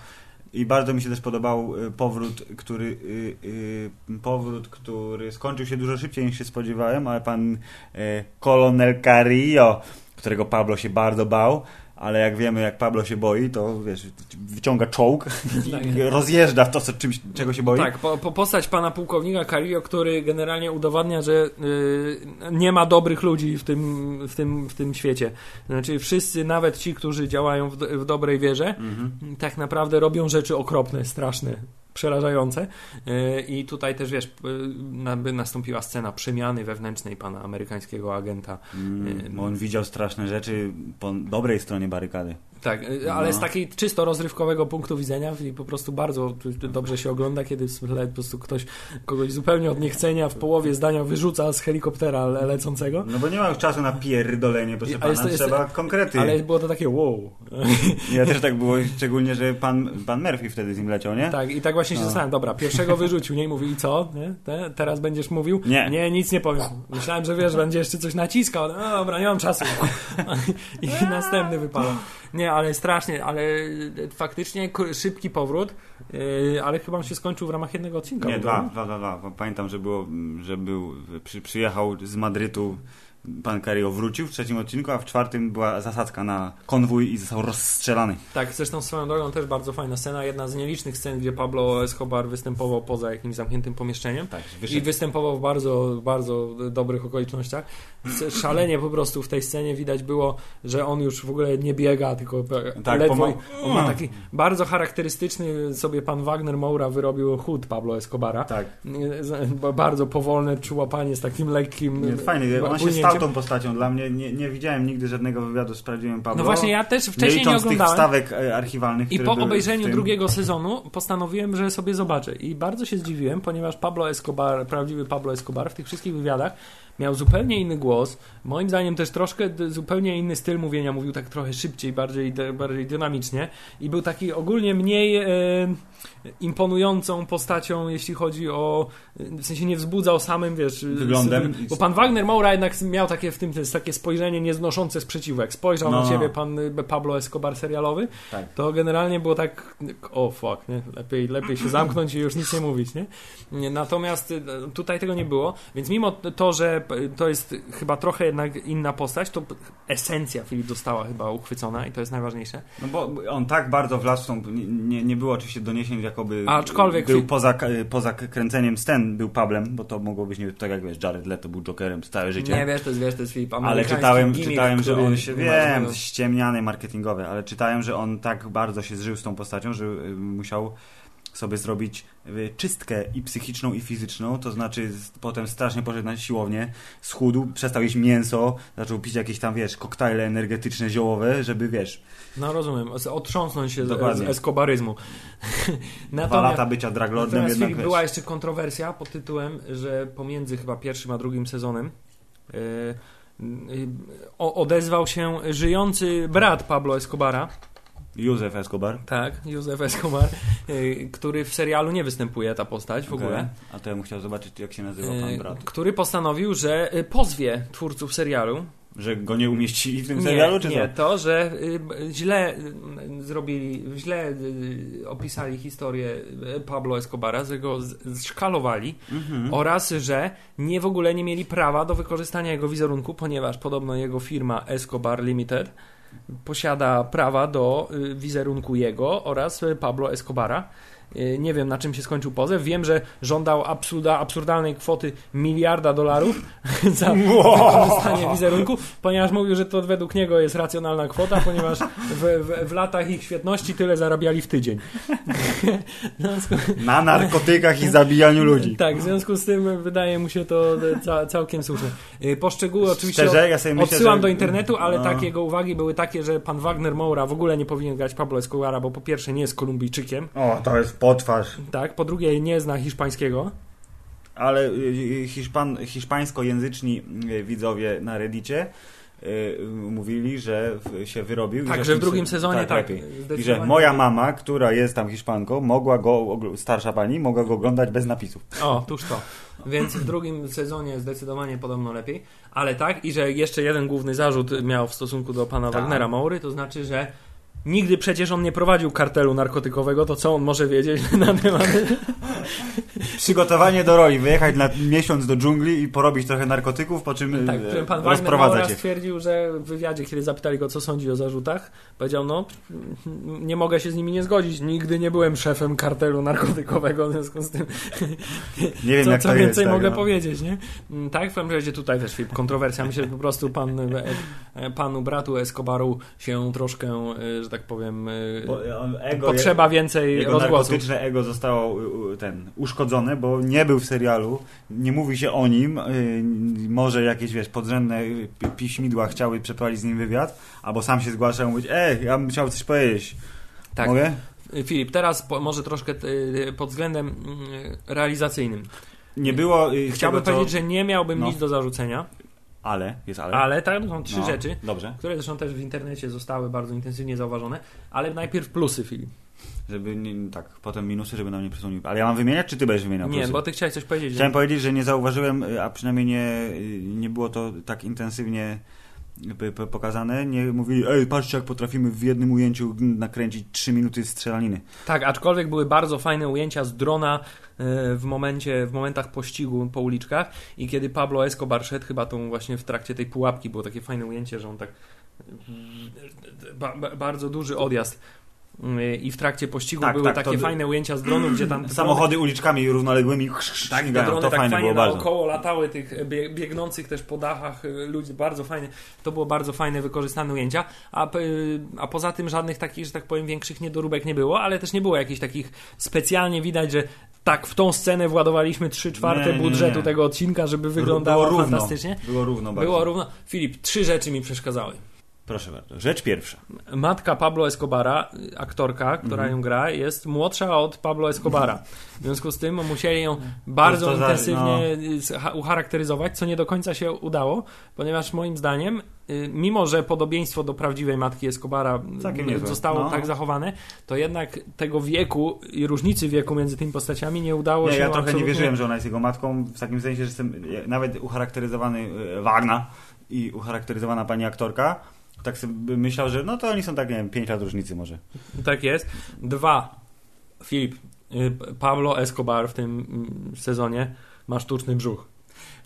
I bardzo mi się też podobał y, powrót, który y, y, powrót, który skończył się dużo szybciej niż się spodziewałem, ale pan Colonel Carillo, którego Pablo się bardzo bał, ale jak wiemy, jak Pablo się boi, to wiesz, wyciąga czołg (laughs) Tak. i rozjeżdża w to, co, czymś, czego się boi. Tak, po, po postać pana pułkownika Carillo, który generalnie udowadnia, że y, nie ma dobrych ludzi w tym, w, tym, w tym świecie. Znaczy wszyscy, nawet ci, którzy działają w, w dobrej wierze, Mhm. tak naprawdę robią rzeczy okropne, straszne, przerażające. Y, I tutaj też, wiesz, by nastąpiła scena przemiany wewnętrznej pana amerykańskiego agenta. Mm, bo on widział straszne rzeczy po dobrej stronie barykady. Tak, y, ale No. z takiej czysto rozrywkowego punktu widzenia i po prostu bardzo dobrze się ogląda, kiedy po prostu ktoś kogoś zupełnie od niechcenia w połowie zdania wyrzuca z helikoptera le- lecącego. No bo nie ma już czasu na pierdolenie, proszę pana, jest to- jest- trzeba konkrety. Ale było to takie wow. (laughs) Ja też tak było, szczególnie, że pan, pan Murphy wtedy z nim leciał, nie? Tak, i tak właśnie się No. zastanawiam, dobra, pierwszego wyrzucił, nie? I mówi, i co? Nie? Te, teraz będziesz mówił? Nie. Nie, nic nie powiem. Myślałem, że wiesz, będzie jeszcze coś naciskał. No dobra, nie mam czasu. (laughs) I następny wypadał. Nie, ale strasznie, ale faktycznie k- szybki powrót, yy, ale chyba on się skończył w ramach jednego odcinka. Nie, dwa, dwa, dwa, dwa. Pamiętam, że było, że był, przy, przyjechał z Madrytu, pan Cario wrócił w trzecim odcinku, a w czwartym była zasadzka na konwój i został rozstrzelany. Tak, zresztą swoją drogą też bardzo fajna scena, jedna z nielicznych scen, gdzie Pablo Escobar występował poza jakimś zamkniętym pomieszczeniem. Tak, I występował w bardzo, bardzo dobrych okolicznościach. Szalenie po prostu w tej scenie widać było, że on już w ogóle nie biega, tylko Tak, ledwo. On ma taki bardzo charakterystyczny sobie pan Wagner Moura wyrobił chód Pablo Escobara. Tak. B- Bardzo powolne przyłapanie z takim lekkim. Nie, fajnie, on się stał tą postacią dla mnie. Nie, nie widziałem nigdy żadnego wywiadu z prawdziwym Pablo. No właśnie, ja też nie wcześniej nie tych oglądałem. wstawek e, archiwalnych, I po obejrzeniu tym. drugiego sezonu postanowiłem, że sobie zobaczę. I bardzo się zdziwiłem, ponieważ Pablo Escobar, prawdziwy Pablo Escobar w tych wszystkich wywiadach miał zupełnie inny głos. Moim zdaniem też troszkę zupełnie inny styl mówienia. Mówił tak trochę szybciej, bardziej, bardziej dynamicznie. I był taki ogólnie mniej e, imponującą postacią, jeśli chodzi o... W sensie nie wzbudzał samym, wiesz... Wyglądem. Bo pan Wagner Moura jednak miał takie w tym takie spojrzenie nieznoszące sprzeciwu. Jak spojrzał No. na ciebie pan y, Pablo Escobar serialowy, Tak. to generalnie było tak, o fuck, nie? Lepiej, lepiej się zamknąć i już nic nie mówić, nie? Natomiast y, tutaj tego nie było, więc mimo to, że to jest chyba trochę jednak inna postać, to esencja Filip została chyba uchwycona i to jest najważniejsze. No bo on tak bardzo wlazł w tą, nie, nie, było oczywiście doniesień, jakoby Aczkolwiek- był poza, poza kręceniem scen, był Pablem, bo to mogło być, nie tak jak wiesz, Jared Leto był Jokerem całe życie. Nie wiesz, to jest, wiesz, to jest Filip Ale czytałem, gimmick, czytałem że on się, wiem, ściemniane marketingowe, ale czytałem, że on tak bardzo się zżył z tą postacią, że y, musiał sobie zrobić y, czystkę i psychiczną, i fizyczną, to znaczy potem strasznie poszedł na siłownię, schudł, przestał jeść mięso, zaczął pić jakieś tam, wiesz, koktajle energetyczne, ziołowe, żeby, wiesz, No rozumiem, otrząsnąć się z, z Dokładnie. eskobaryzmu. (laughs) dwa lata bycia draglordem jednak, wiesz, była jeszcze kontrowersja pod tytułem, że pomiędzy chyba pierwszym a drugim sezonem yy, yy, odezwał się żyjący brat Pablo Escobara, Józef Escobar. tak, Józef Escobar, yy, który w serialu nie występuje, ta postać w Okej. ogóle, A to ja bym chciał zobaczyć, jak się nazywa pan yy, brat. który postanowił, że yy, pozwie twórców serialu Że go nie umieścili w tym nie, serialu, czy nie, co? to, że źle zrobili, źle opisali historię Pablo Escobara, że go zszkalowali Mhm. oraz, że nie w ogóle nie mieli prawa do wykorzystania jego wizerunku, ponieważ podobno jego firma Escobar Limited posiada prawa do y, wizerunku jego oraz y, Pablo Escobara. Y, Nie wiem, na czym się skończył pozew. Wiem, że żądał absurda, absurdalnej kwoty miliarda dolarów (laughs) za wykorzystanie wizerunku, ponieważ mówił, że to według niego jest racjonalna kwota, ponieważ w, w, w latach ich świetności tyle zarabiali w tydzień. (laughs) Związku- Na narkotykach i zabijaniu ludzi. tak, w związku z tym wydaje mu się to ca, całkiem słuszne. Y, Poszczegóły oczywiście Szczerze, ja sobie myślę, odsyłam że... do internetu, ale No. tak jego uwagi były takie, że pan Wagner Moura w ogóle nie powinien grać Pablo Escobara, bo po pierwsze nie jest Kolumbijczykiem, O, to jest potwarz. tak, po drugie nie zna hiszpańskiego. Ale y, y, hiszpan, hiszpańskojęzyczni y, widzowie na Reddicie y, mówili, że w- się wyrobił. i Tak, w że w tym drugim se- sezonie tak. lepiej. I że moja mama, która jest tam Hiszpanką, mogła go, starsza pani, mogła go oglądać bez napisów. O, tuż to. Więc w drugim sezonie zdecydowanie podobno lepiej. Ale tak, i że jeszcze jeden główny zarzut miał w stosunku do pana Tak. Wagnera Maury, to znaczy, że Nigdy przecież on nie prowadził kartelu narkotykowego, to co on może wiedzieć (laughs) na temat... Przygotowanie do roli, wyjechać na miesiąc do dżungli i porobić trochę narkotyków, po czym Tak, e, pan rozprowadzać Maura je. stwierdził, że w wywiadzie, kiedy zapytali go, co sądzi o zarzutach, powiedział, no, nie mogę się z nimi nie zgodzić. Nigdy nie byłem szefem kartelu narkotykowego, w związku z tym (laughs) Nie wiem, co, jak co to więcej jest. tak, mogę no. powiedzieć, nie? Mm, Tak, w każdym razie tutaj też kontrowersja. Myślę, że po prostu pan, e, panu bratu Escobaru się troszkę, e, że tak powiem, e, on- ego, potrzeba więcej Jego rozgłosu. narkotyczne ego zostało u- ten, uszkodzone, bo nie był w serialu, nie mówi się o nim, y, może jakieś, wiesz, podrzędne y, pi- piśmidła chciały przeprowadzić z nim wywiad, albo sam się zgłaszał i mówić, ej, ja bym chciał coś powiedzieć. Tak. Mogę? Filip, teraz po, może troszkę pod względem realizacyjnym. Nie było... y, Chciałbym tego, powiedzieć, że nie miałbym No. nic do zarzucenia, Ale, jest ale. ale tak, są trzy No, rzeczy, Dobrze, które zresztą też w internecie zostały bardzo intensywnie zauważone, ale najpierw plusy, Filip. żeby nie, tak, potem minusy, żeby nam nie przysłonił. Ale ja mam wymieniać, czy ty będziesz wymieniał Nie, plusy? bo ty chciałeś coś powiedzieć. Chciałem że... powiedzieć, że nie zauważyłem, a przynajmniej nie, nie było to tak intensywnie pokazane. Nie mówili, ej, patrzcie jak potrafimy w jednym ujęciu nakręcić 3 minuty strzelaniny. Tak, aczkolwiek były bardzo fajne ujęcia z drona e, w momencie, w momentach pościgu po uliczkach i kiedy Pablo Escobar szedł, chyba tą właśnie w trakcie tej pułapki było takie fajne ujęcie, że on tak ba, ba, bardzo duży odjazd i w trakcie pościgu Tak, były tak, takie to- fajne ujęcia z dronu, gdzie tam (clears throat) Samochody uliczkami równoległymi Tak, śmigają. drony to tak fajne fajnie było bardzo. naokoło latały tych bie- biegnących też po dachach y, ludzi, bardzo fajne. To było bardzo fajne, wykorzystane ujęcia, a, p- a poza tym żadnych takich, że tak powiem, większych niedoróbek nie było, ale też nie było jakichś takich specjalnie widać, że tak, w tą scenę władowaliśmy 3 czwarte Nie, nie, budżetu tego odcinka, żeby wyglądało było równo. fantastycznie. Było równo bardzo. Było równo. Filip, trzy rzeczy mi przeszkadzały. Proszę bardzo. Rzecz pierwsza. Matka Pablo Escobara, aktorka, która Mhm. ją gra, jest młodsza od Pablo Escobara. (laughs) W związku z tym musieli ją bardzo To- to za- intensywnie scha- ucharakteryzować, co nie do końca się udało, ponieważ moim zdaniem, y, mimo że podobieństwo do prawdziwej matki Escobara Całkiem y, zostało No. tak zachowane, to jednak tego wieku i różnicy wieku między tymi postaciami nie udało Nie, się ja trochę nie absolutnie- wierzyłem, że ona jest jego matką, w takim sensie, że jestem e, nawet ucharakteryzowany e, Wagna i ucharakteryzowana pani aktorka. Tak sobie myślał, że no to oni są tak, nie wiem, 5 lat różnicy może. Tak jest. Dwa. Filip, y, Pablo Escobar w tym mm, sezonie ma sztuczny brzuch.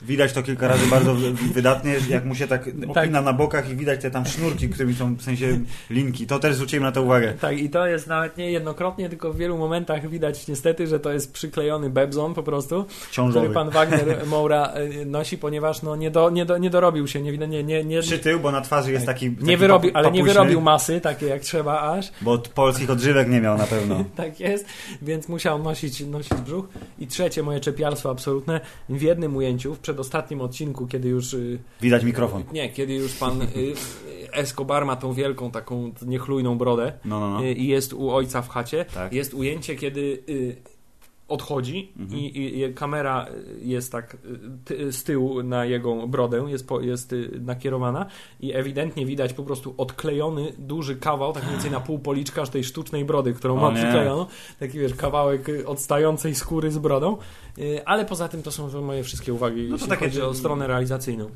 Widać to kilka razy bardzo wy- (laughs) wydatnie, jak mu się tak opina Tak. na bokach i widać te tam sznurki, którymi są w sensie linki. To też zwróciłem na to uwagę. Tak, i to jest nawet nie jednokrotnie, tylko w wielu momentach widać niestety, że to jest przyklejony bebzon po prostu, Ciążowy. który pan Wagner (laughs) Moura y, nosi, ponieważ no, nie, do, nie, do, nie dorobił się, nie, nie, nie, nie, Przy tył, bo na twarzy jest taki. taki nie wyrobił, ale nie wyrobił masy, takie jak trzeba aż. Bo od polskich odżywek nie miał na pewno. (laughs) Tak jest, więc musiał nosić, nosić brzuch. I trzecie moje czepialstwo absolutne, w jednym ujęciu, w przedostatnim odcinku, kiedy już... y, Widać mikrofon. Nie, kiedy już pan y, Escobar ma tą wielką, taką niechlujną brodę No, no, no. y, i jest u ojca w chacie, Tak. jest ujęcie, kiedy y, odchodzi Mhm. i, i, kamera jest tak ty, z tyłu na jego brodę, jest, po, jest y, nakierowana i ewidentnie widać po prostu odklejony duży kawał, tak mniej więcej na pół policzka tej sztucznej brody, którą ma przyklejoną. Taki wiesz, kawałek odstającej skóry z brodą. Y, Ale poza tym to są moje wszystkie uwagi, No to jeśli takie- chodzi o stronę realizacyjną.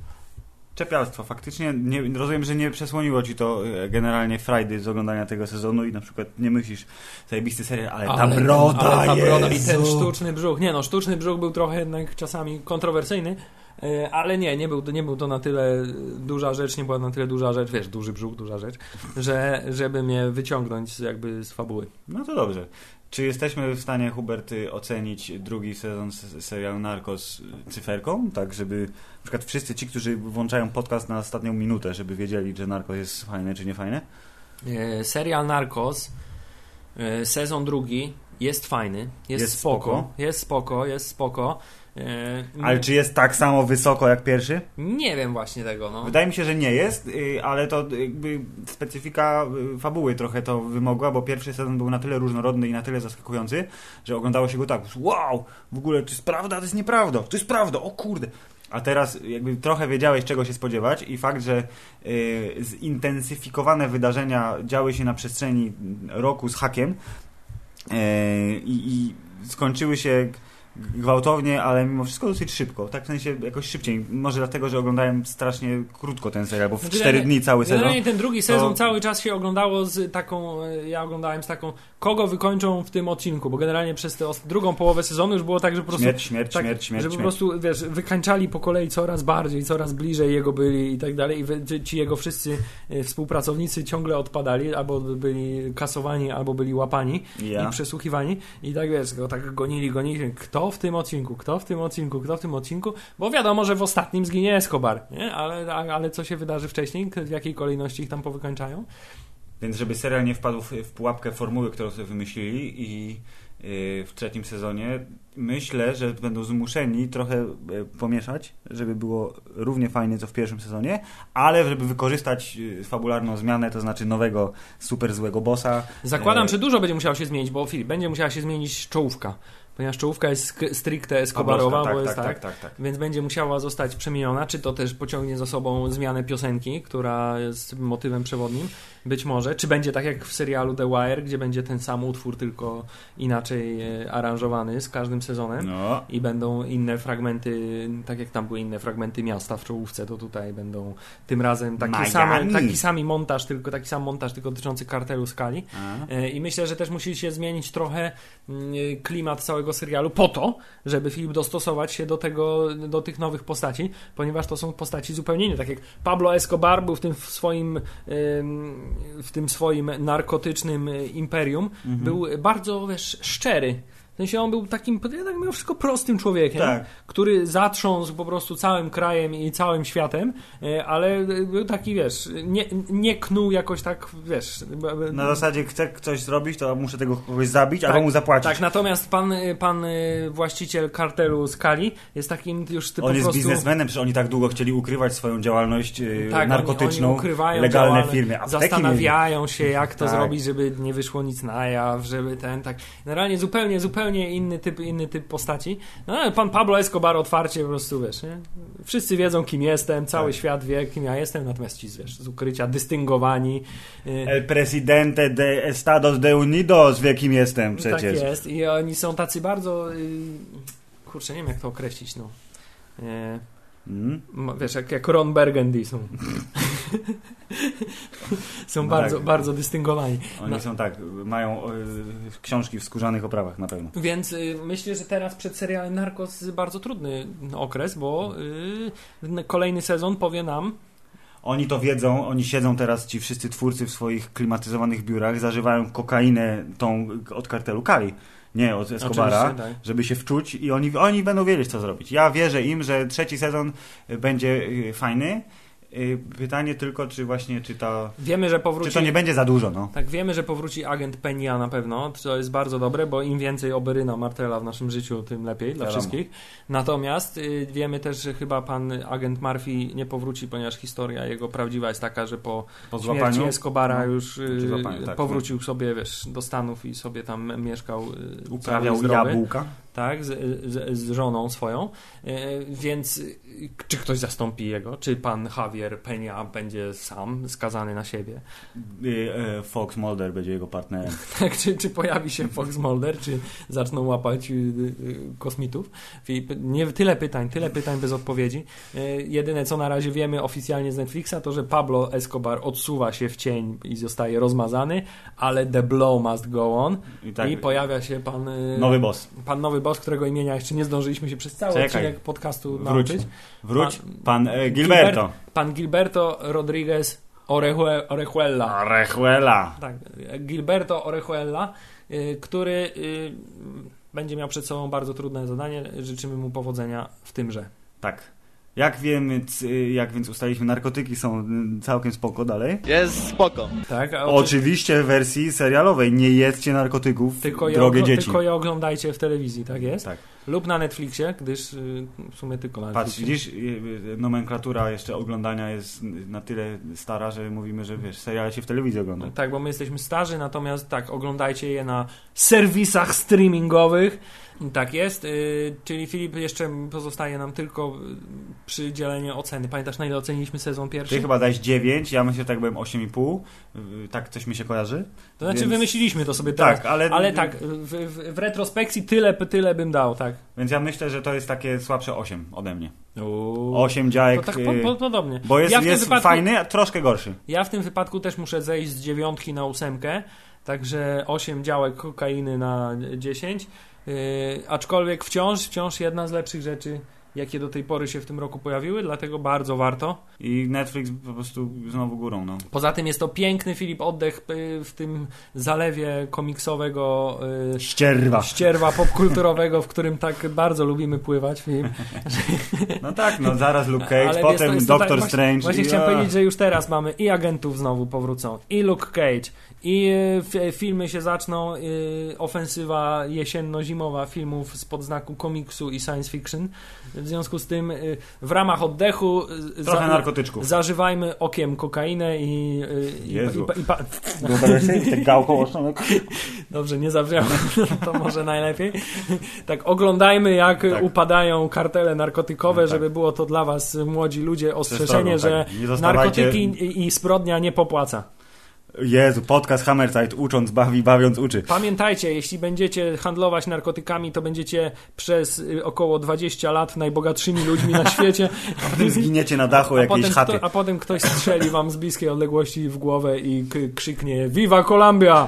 Czepialstwo. Faktycznie nie, rozumiem, że nie przesłoniło ci to e, generalnie frajdy z oglądania tego sezonu i na przykład nie myślisz zajebisty serial, ale, ta broda, ale ta broda i ten sztuczny brzuch. Nie no, sztuczny brzuch był trochę jednak czasami kontrowersyjny, e, ale nie, nie był, nie był to na tyle duża rzecz, nie była na tyle duża rzecz, wiesz, duży brzuch, duża rzecz, że, żeby mnie wyciągnąć jakby z fabuły. No to dobrze. Czy jesteśmy w stanie, Hubert, y, ocenić drugi sezon serialu Narcos cyferką? Tak, żeby na przykład wszyscy ci, którzy włączają podcast na ostatnią minutę, żeby wiedzieli, czy Narcos jest fajne, czy nie fajne? E, Serial Narcos, e, sezon drugi, jest fajny, jest, Jest spoko, spoko. jest spoko, jest spoko. E, Ale czy jest tak samo wysoko jak pierwszy? Nie wiem właśnie tego, no. Wydaje mi się, że nie jest, y, ale to jakby specyfika y, fabuły trochę to wymogła, bo pierwszy sezon był na tyle różnorodny i na tyle zaskakujący, że oglądało się go tak, wow, w ogóle to jest prawda, to jest nieprawda, to jest prawda, o kurde. A teraz jakby trochę wiedziałeś czego się spodziewać i fakt, że y, zintensyfikowane wydarzenia działy się na przestrzeni roku z hakiem y, i skończyły się gwałtownie, ale mimo wszystko dosyć szybko. Tak w sensie jakoś szybciej. Może dlatego, że oglądałem strasznie krótko ten serial, bo w Znaczy, 4 dni cały sezon. Generalnie ten drugi to- sezon cały czas się oglądało z taką, e, ja oglądałem z taką, kogo wykończą w tym odcinku, bo generalnie przez tę drugą połowę sezonu już było tak, że po prostu Śmierć, śmierć, tak, śmierć, śmierć, że po prostu, wiesz, wykańczali po kolei coraz bardziej, coraz bliżej jego byli i tak dalej i ci jego wszyscy e, współpracownicy ciągle odpadali, albo byli kasowani, albo byli łapani Ja. i przesłuchiwani i tak wiesz, go tak gonili, gonili, kto w tym odcinku, kto w tym odcinku, kto w tym odcinku, bo wiadomo, że w ostatnim zginie Escobar, nie? Ale, ale co się wydarzy wcześniej, w jakiej kolejności ich tam powykańczają? Więc żeby serial nie wpadł w, pułapkę formuły, którą sobie wymyślili i yy, w trzecim sezonie myślę, że będą zmuszeni trochę e, pomieszać, żeby było równie fajnie co w pierwszym sezonie, ale żeby wykorzystać yy, fabularną zmianę, to znaczy nowego super złego bossa. Zakładam, E, że dużo będzie musiało się zmienić, bo Filip, będzie musiała się zmienić czołówka, ponieważ czołówka jest stricte Escobarowa, tak, bo jest tak, tak, tak, tak, tak. Więc będzie musiała zostać przemieniona, czy to też pociągnie za sobą zmianę piosenki, która jest motywem przewodnim, być może, czy będzie tak jak w serialu The Wire, gdzie będzie ten sam utwór, tylko inaczej e, aranżowany z każdym sezonem. No, I będą inne fragmenty, tak jak tam były inne fragmenty miasta w czołówce, to tutaj będą tym razem Miami. same, taki sam montaż, tylko taki sam montaż, tylko dotyczący kartelu skali. a. E, I myślę, że też musi się zmienić trochę mm, klimat całego serialu po to, żeby film dostosować się do tego, do tych nowych postaci, ponieważ to są postaci zupełnie inne. Tak jak Pablo Escobar był w tym swoim, w tym swoim narkotycznym e, imperium, Mhm. był bardzo, wiesz, szczery. Sensie on był takim, ja tak mimo wszystko prostym człowiekiem, Tak. który zatrząsł po prostu całym krajem i całym światem, e, ale był taki, wiesz, nie, nie knuł jakoś tak, wiesz... Na zasadzie chcę coś zrobić, to muszę tego kogoś zabić, Tak, albo mu zapłacić. Tak, natomiast pan, pan y, właściciel kartelu Skali jest takim już ty On jest prostu... biznesmenem, przecież oni tak długo chcieli ukrywać swoją działalność Tak, narkotyczną, oni, oni ukrywają legalne firmy. Zastanawiają się, jak to Tak. zrobić, żeby nie wyszło nic na jaw, żeby ten, tak. Generalnie zupełnie, zupełnie inny typ, inny typ postaci. No ale pan Pablo Escobar otwarcie po prostu, wiesz, nie? Wszyscy wiedzą, kim jestem, cały Tak. świat wie, kim ja jestem, natomiast ci, wiesz, z ukrycia dystyngowani. y, El presidente de Estados de Unidos, w jakim jestem przecież. Tak jest i oni są tacy bardzo... y, Kurczę, nie wiem, jak to określić, no. Mm? Wiesz, jak, jak Ron Burgundy są. (laughs) są No bardzo, tak. bardzo dystyngowani. Oni No. są tak, mają y, książki w skórzanych oprawach na pewno. Więc y, myślę, że teraz przed serialem Narcos bardzo trudny okres, bo y, kolejny sezon powie nam, Oni to wiedzą, oni siedzą teraz, ci wszyscy twórcy w swoich klimatyzowanych biurach, zażywają kokainę tą od kartelu Kali. Nie, od Escobara, tak. żeby się wczuć i oni, oni będą wiedzieć, co zrobić. Ja wierzę im, że trzeci sezon będzie y, fajny. Y, Pytanie tylko, czy właśnie, czy, ta, wiemy, że czy powróci... to nie będzie za dużo, no. Tak, wiemy, że powróci agent Penia na pewno, co jest bardzo dobre, bo im więcej oberyna Martela w naszym życiu, tym lepiej dla wszystkich. Natomiast y, wiemy też, że chyba pan agent Murphy nie powróci, ponieważ historia jego prawdziwa jest taka, że po, Po śmierci złapaniu. Escobara No, już y, złapaniu, tak, powrócił sobie, wiesz, do Stanów i sobie tam mieszkał y, Uprawiał jabłka. Tak, z, z, z żoną swoją, y, więc y, czy ktoś zastąpi jego? Czy pan Javier Penia będzie sam skazany na siebie? E, Fox Mulder będzie jego partnerem. (laughs) Tak, czy, czy pojawi się Fox Mulder, czy zaczną łapać kosmitów? Nie, tyle pytań, tyle pytań bez odpowiedzi. Jedyne, co na razie wiemy oficjalnie z Netflixa, to, że Pablo Escobar odsuwa się w cień i zostaje rozmazany, ale the blow must go on I, tak, i pojawia się pan nowy boss. pan nowy boss, którego imienia jeszcze nie zdążyliśmy się przez cały Czekaj. odcinek podcastu Wróć. nauczyć. Wróć, Pan- pan e, Gilberto. Pan Gilberto Rodriguez Orejue- Orejuela. Arejuela. Tak, Gilberto Orejuela, y, który y, będzie miał przed sobą bardzo trudne zadanie. Życzymy mu powodzenia w tymże. Tak. Jak wiemy, jak więc ustaliliśmy, narkotyki są y, całkiem spoko dalej. Jest spoko. Tak, Oczywiście w wersji serialowej. Nie jedzcie narkotyków, tylko, je drogie dzieci. tylko je oglądajcie w telewizji, tak jest? Tak. Lub na Netflixie, gdyż y, w sumie tylko na Patrz, Netflixie. widzisz, y, nomenklatura jeszcze oglądania jest na tyle stara, że mówimy, że wiesz, seriale się w telewizji ogląda. Tak, bo my jesteśmy starzy, natomiast tak, oglądajcie je na serwisach streamingowych. Tak jest, y, czyli Filip, jeszcze pozostaje nam tylko y, przydzielenie oceny. Pamiętasz, na ile oceniliśmy sezon pierwszy? Ty chyba dałeś 9, ja myślę, że tak byłem 8,5. Y, Tak coś mi się kojarzy. To znaczy Więc- wymyśliliśmy to sobie teraz. Tak, ale... Ale tak, w, w, w retrospekcji tyle, tyle bym dał, tak. Więc ja myślę, że to jest takie słabsze 8 ode mnie. Uuu. 8 działek, To tak po, po, podobnie. bo jest, ja jest wypadku, fajny, a troszkę gorszy. Ja w tym wypadku też muszę zejść z dziewiątki na ósemkę, także 8 działek kokainy na 10. Yy, aczkolwiek wciąż, wciąż jedna z lepszych rzeczy, jakie do tej pory się w tym roku pojawiły, dlatego bardzo warto. I Netflix po prostu znowu górą, no. Poza tym jest to piękny Filip oddech y, w tym zalewie komiksowego y, Ścierwa. ścierwa popkulturowego, w którym tak bardzo lubimy pływać. Filip. (laughs) No tak, no zaraz Luke Cage, Ale potem jest Doctor tak, Strange. Właśnie i- chciałem powiedzieć, że już teraz mamy i agentów znowu powrócą, i Luke Cage, i y, filmy się zaczną, ofensywa jesienno-zimowa filmów spod znaku komiksu i science fiction. W związku z tym y, w ramach oddechu y, Trochę narkotyczków. zażywajmy okiem kokainę i, y, i, Jezu. i, i, pa- gałką oczną? (laughs) Dobrze, nie zabrzmiało, (laughs) to może najlepiej. Tak, oglądajmy jak Tak. upadają kartele narkotykowe, tak. żeby było to dla was, młodzi ludzie, ostrzeżenie, Przestrogą, że tak. Narkotyki i, i zbrodnia nie popłaca. Jezu, podcast Hammerside, ucząc bawi, bawiąc uczy. Pamiętajcie, jeśli będziecie handlować narkotykami, to będziecie przez y, około 20 lat najbogatszymi ludźmi na świecie, (laughs) Potem zginiecie na dachu a jakiejś chaty. kto, a potem ktoś strzeli wam z bliskiej odległości w głowę i krzyknie Viva Colombia!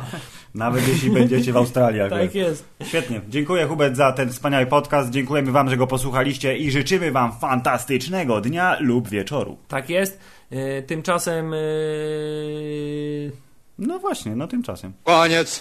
Nawet jeśli będziecie w Australii. (laughs) Tak jest. Świetnie. Dziękuję Hubert za ten wspaniały podcast. Dziękujemy Wam, że go posłuchaliście i życzymy Wam fantastycznego dnia lub wieczoru. Tak jest. Y, Tymczasem y, No właśnie, no tymczasem. Koniec.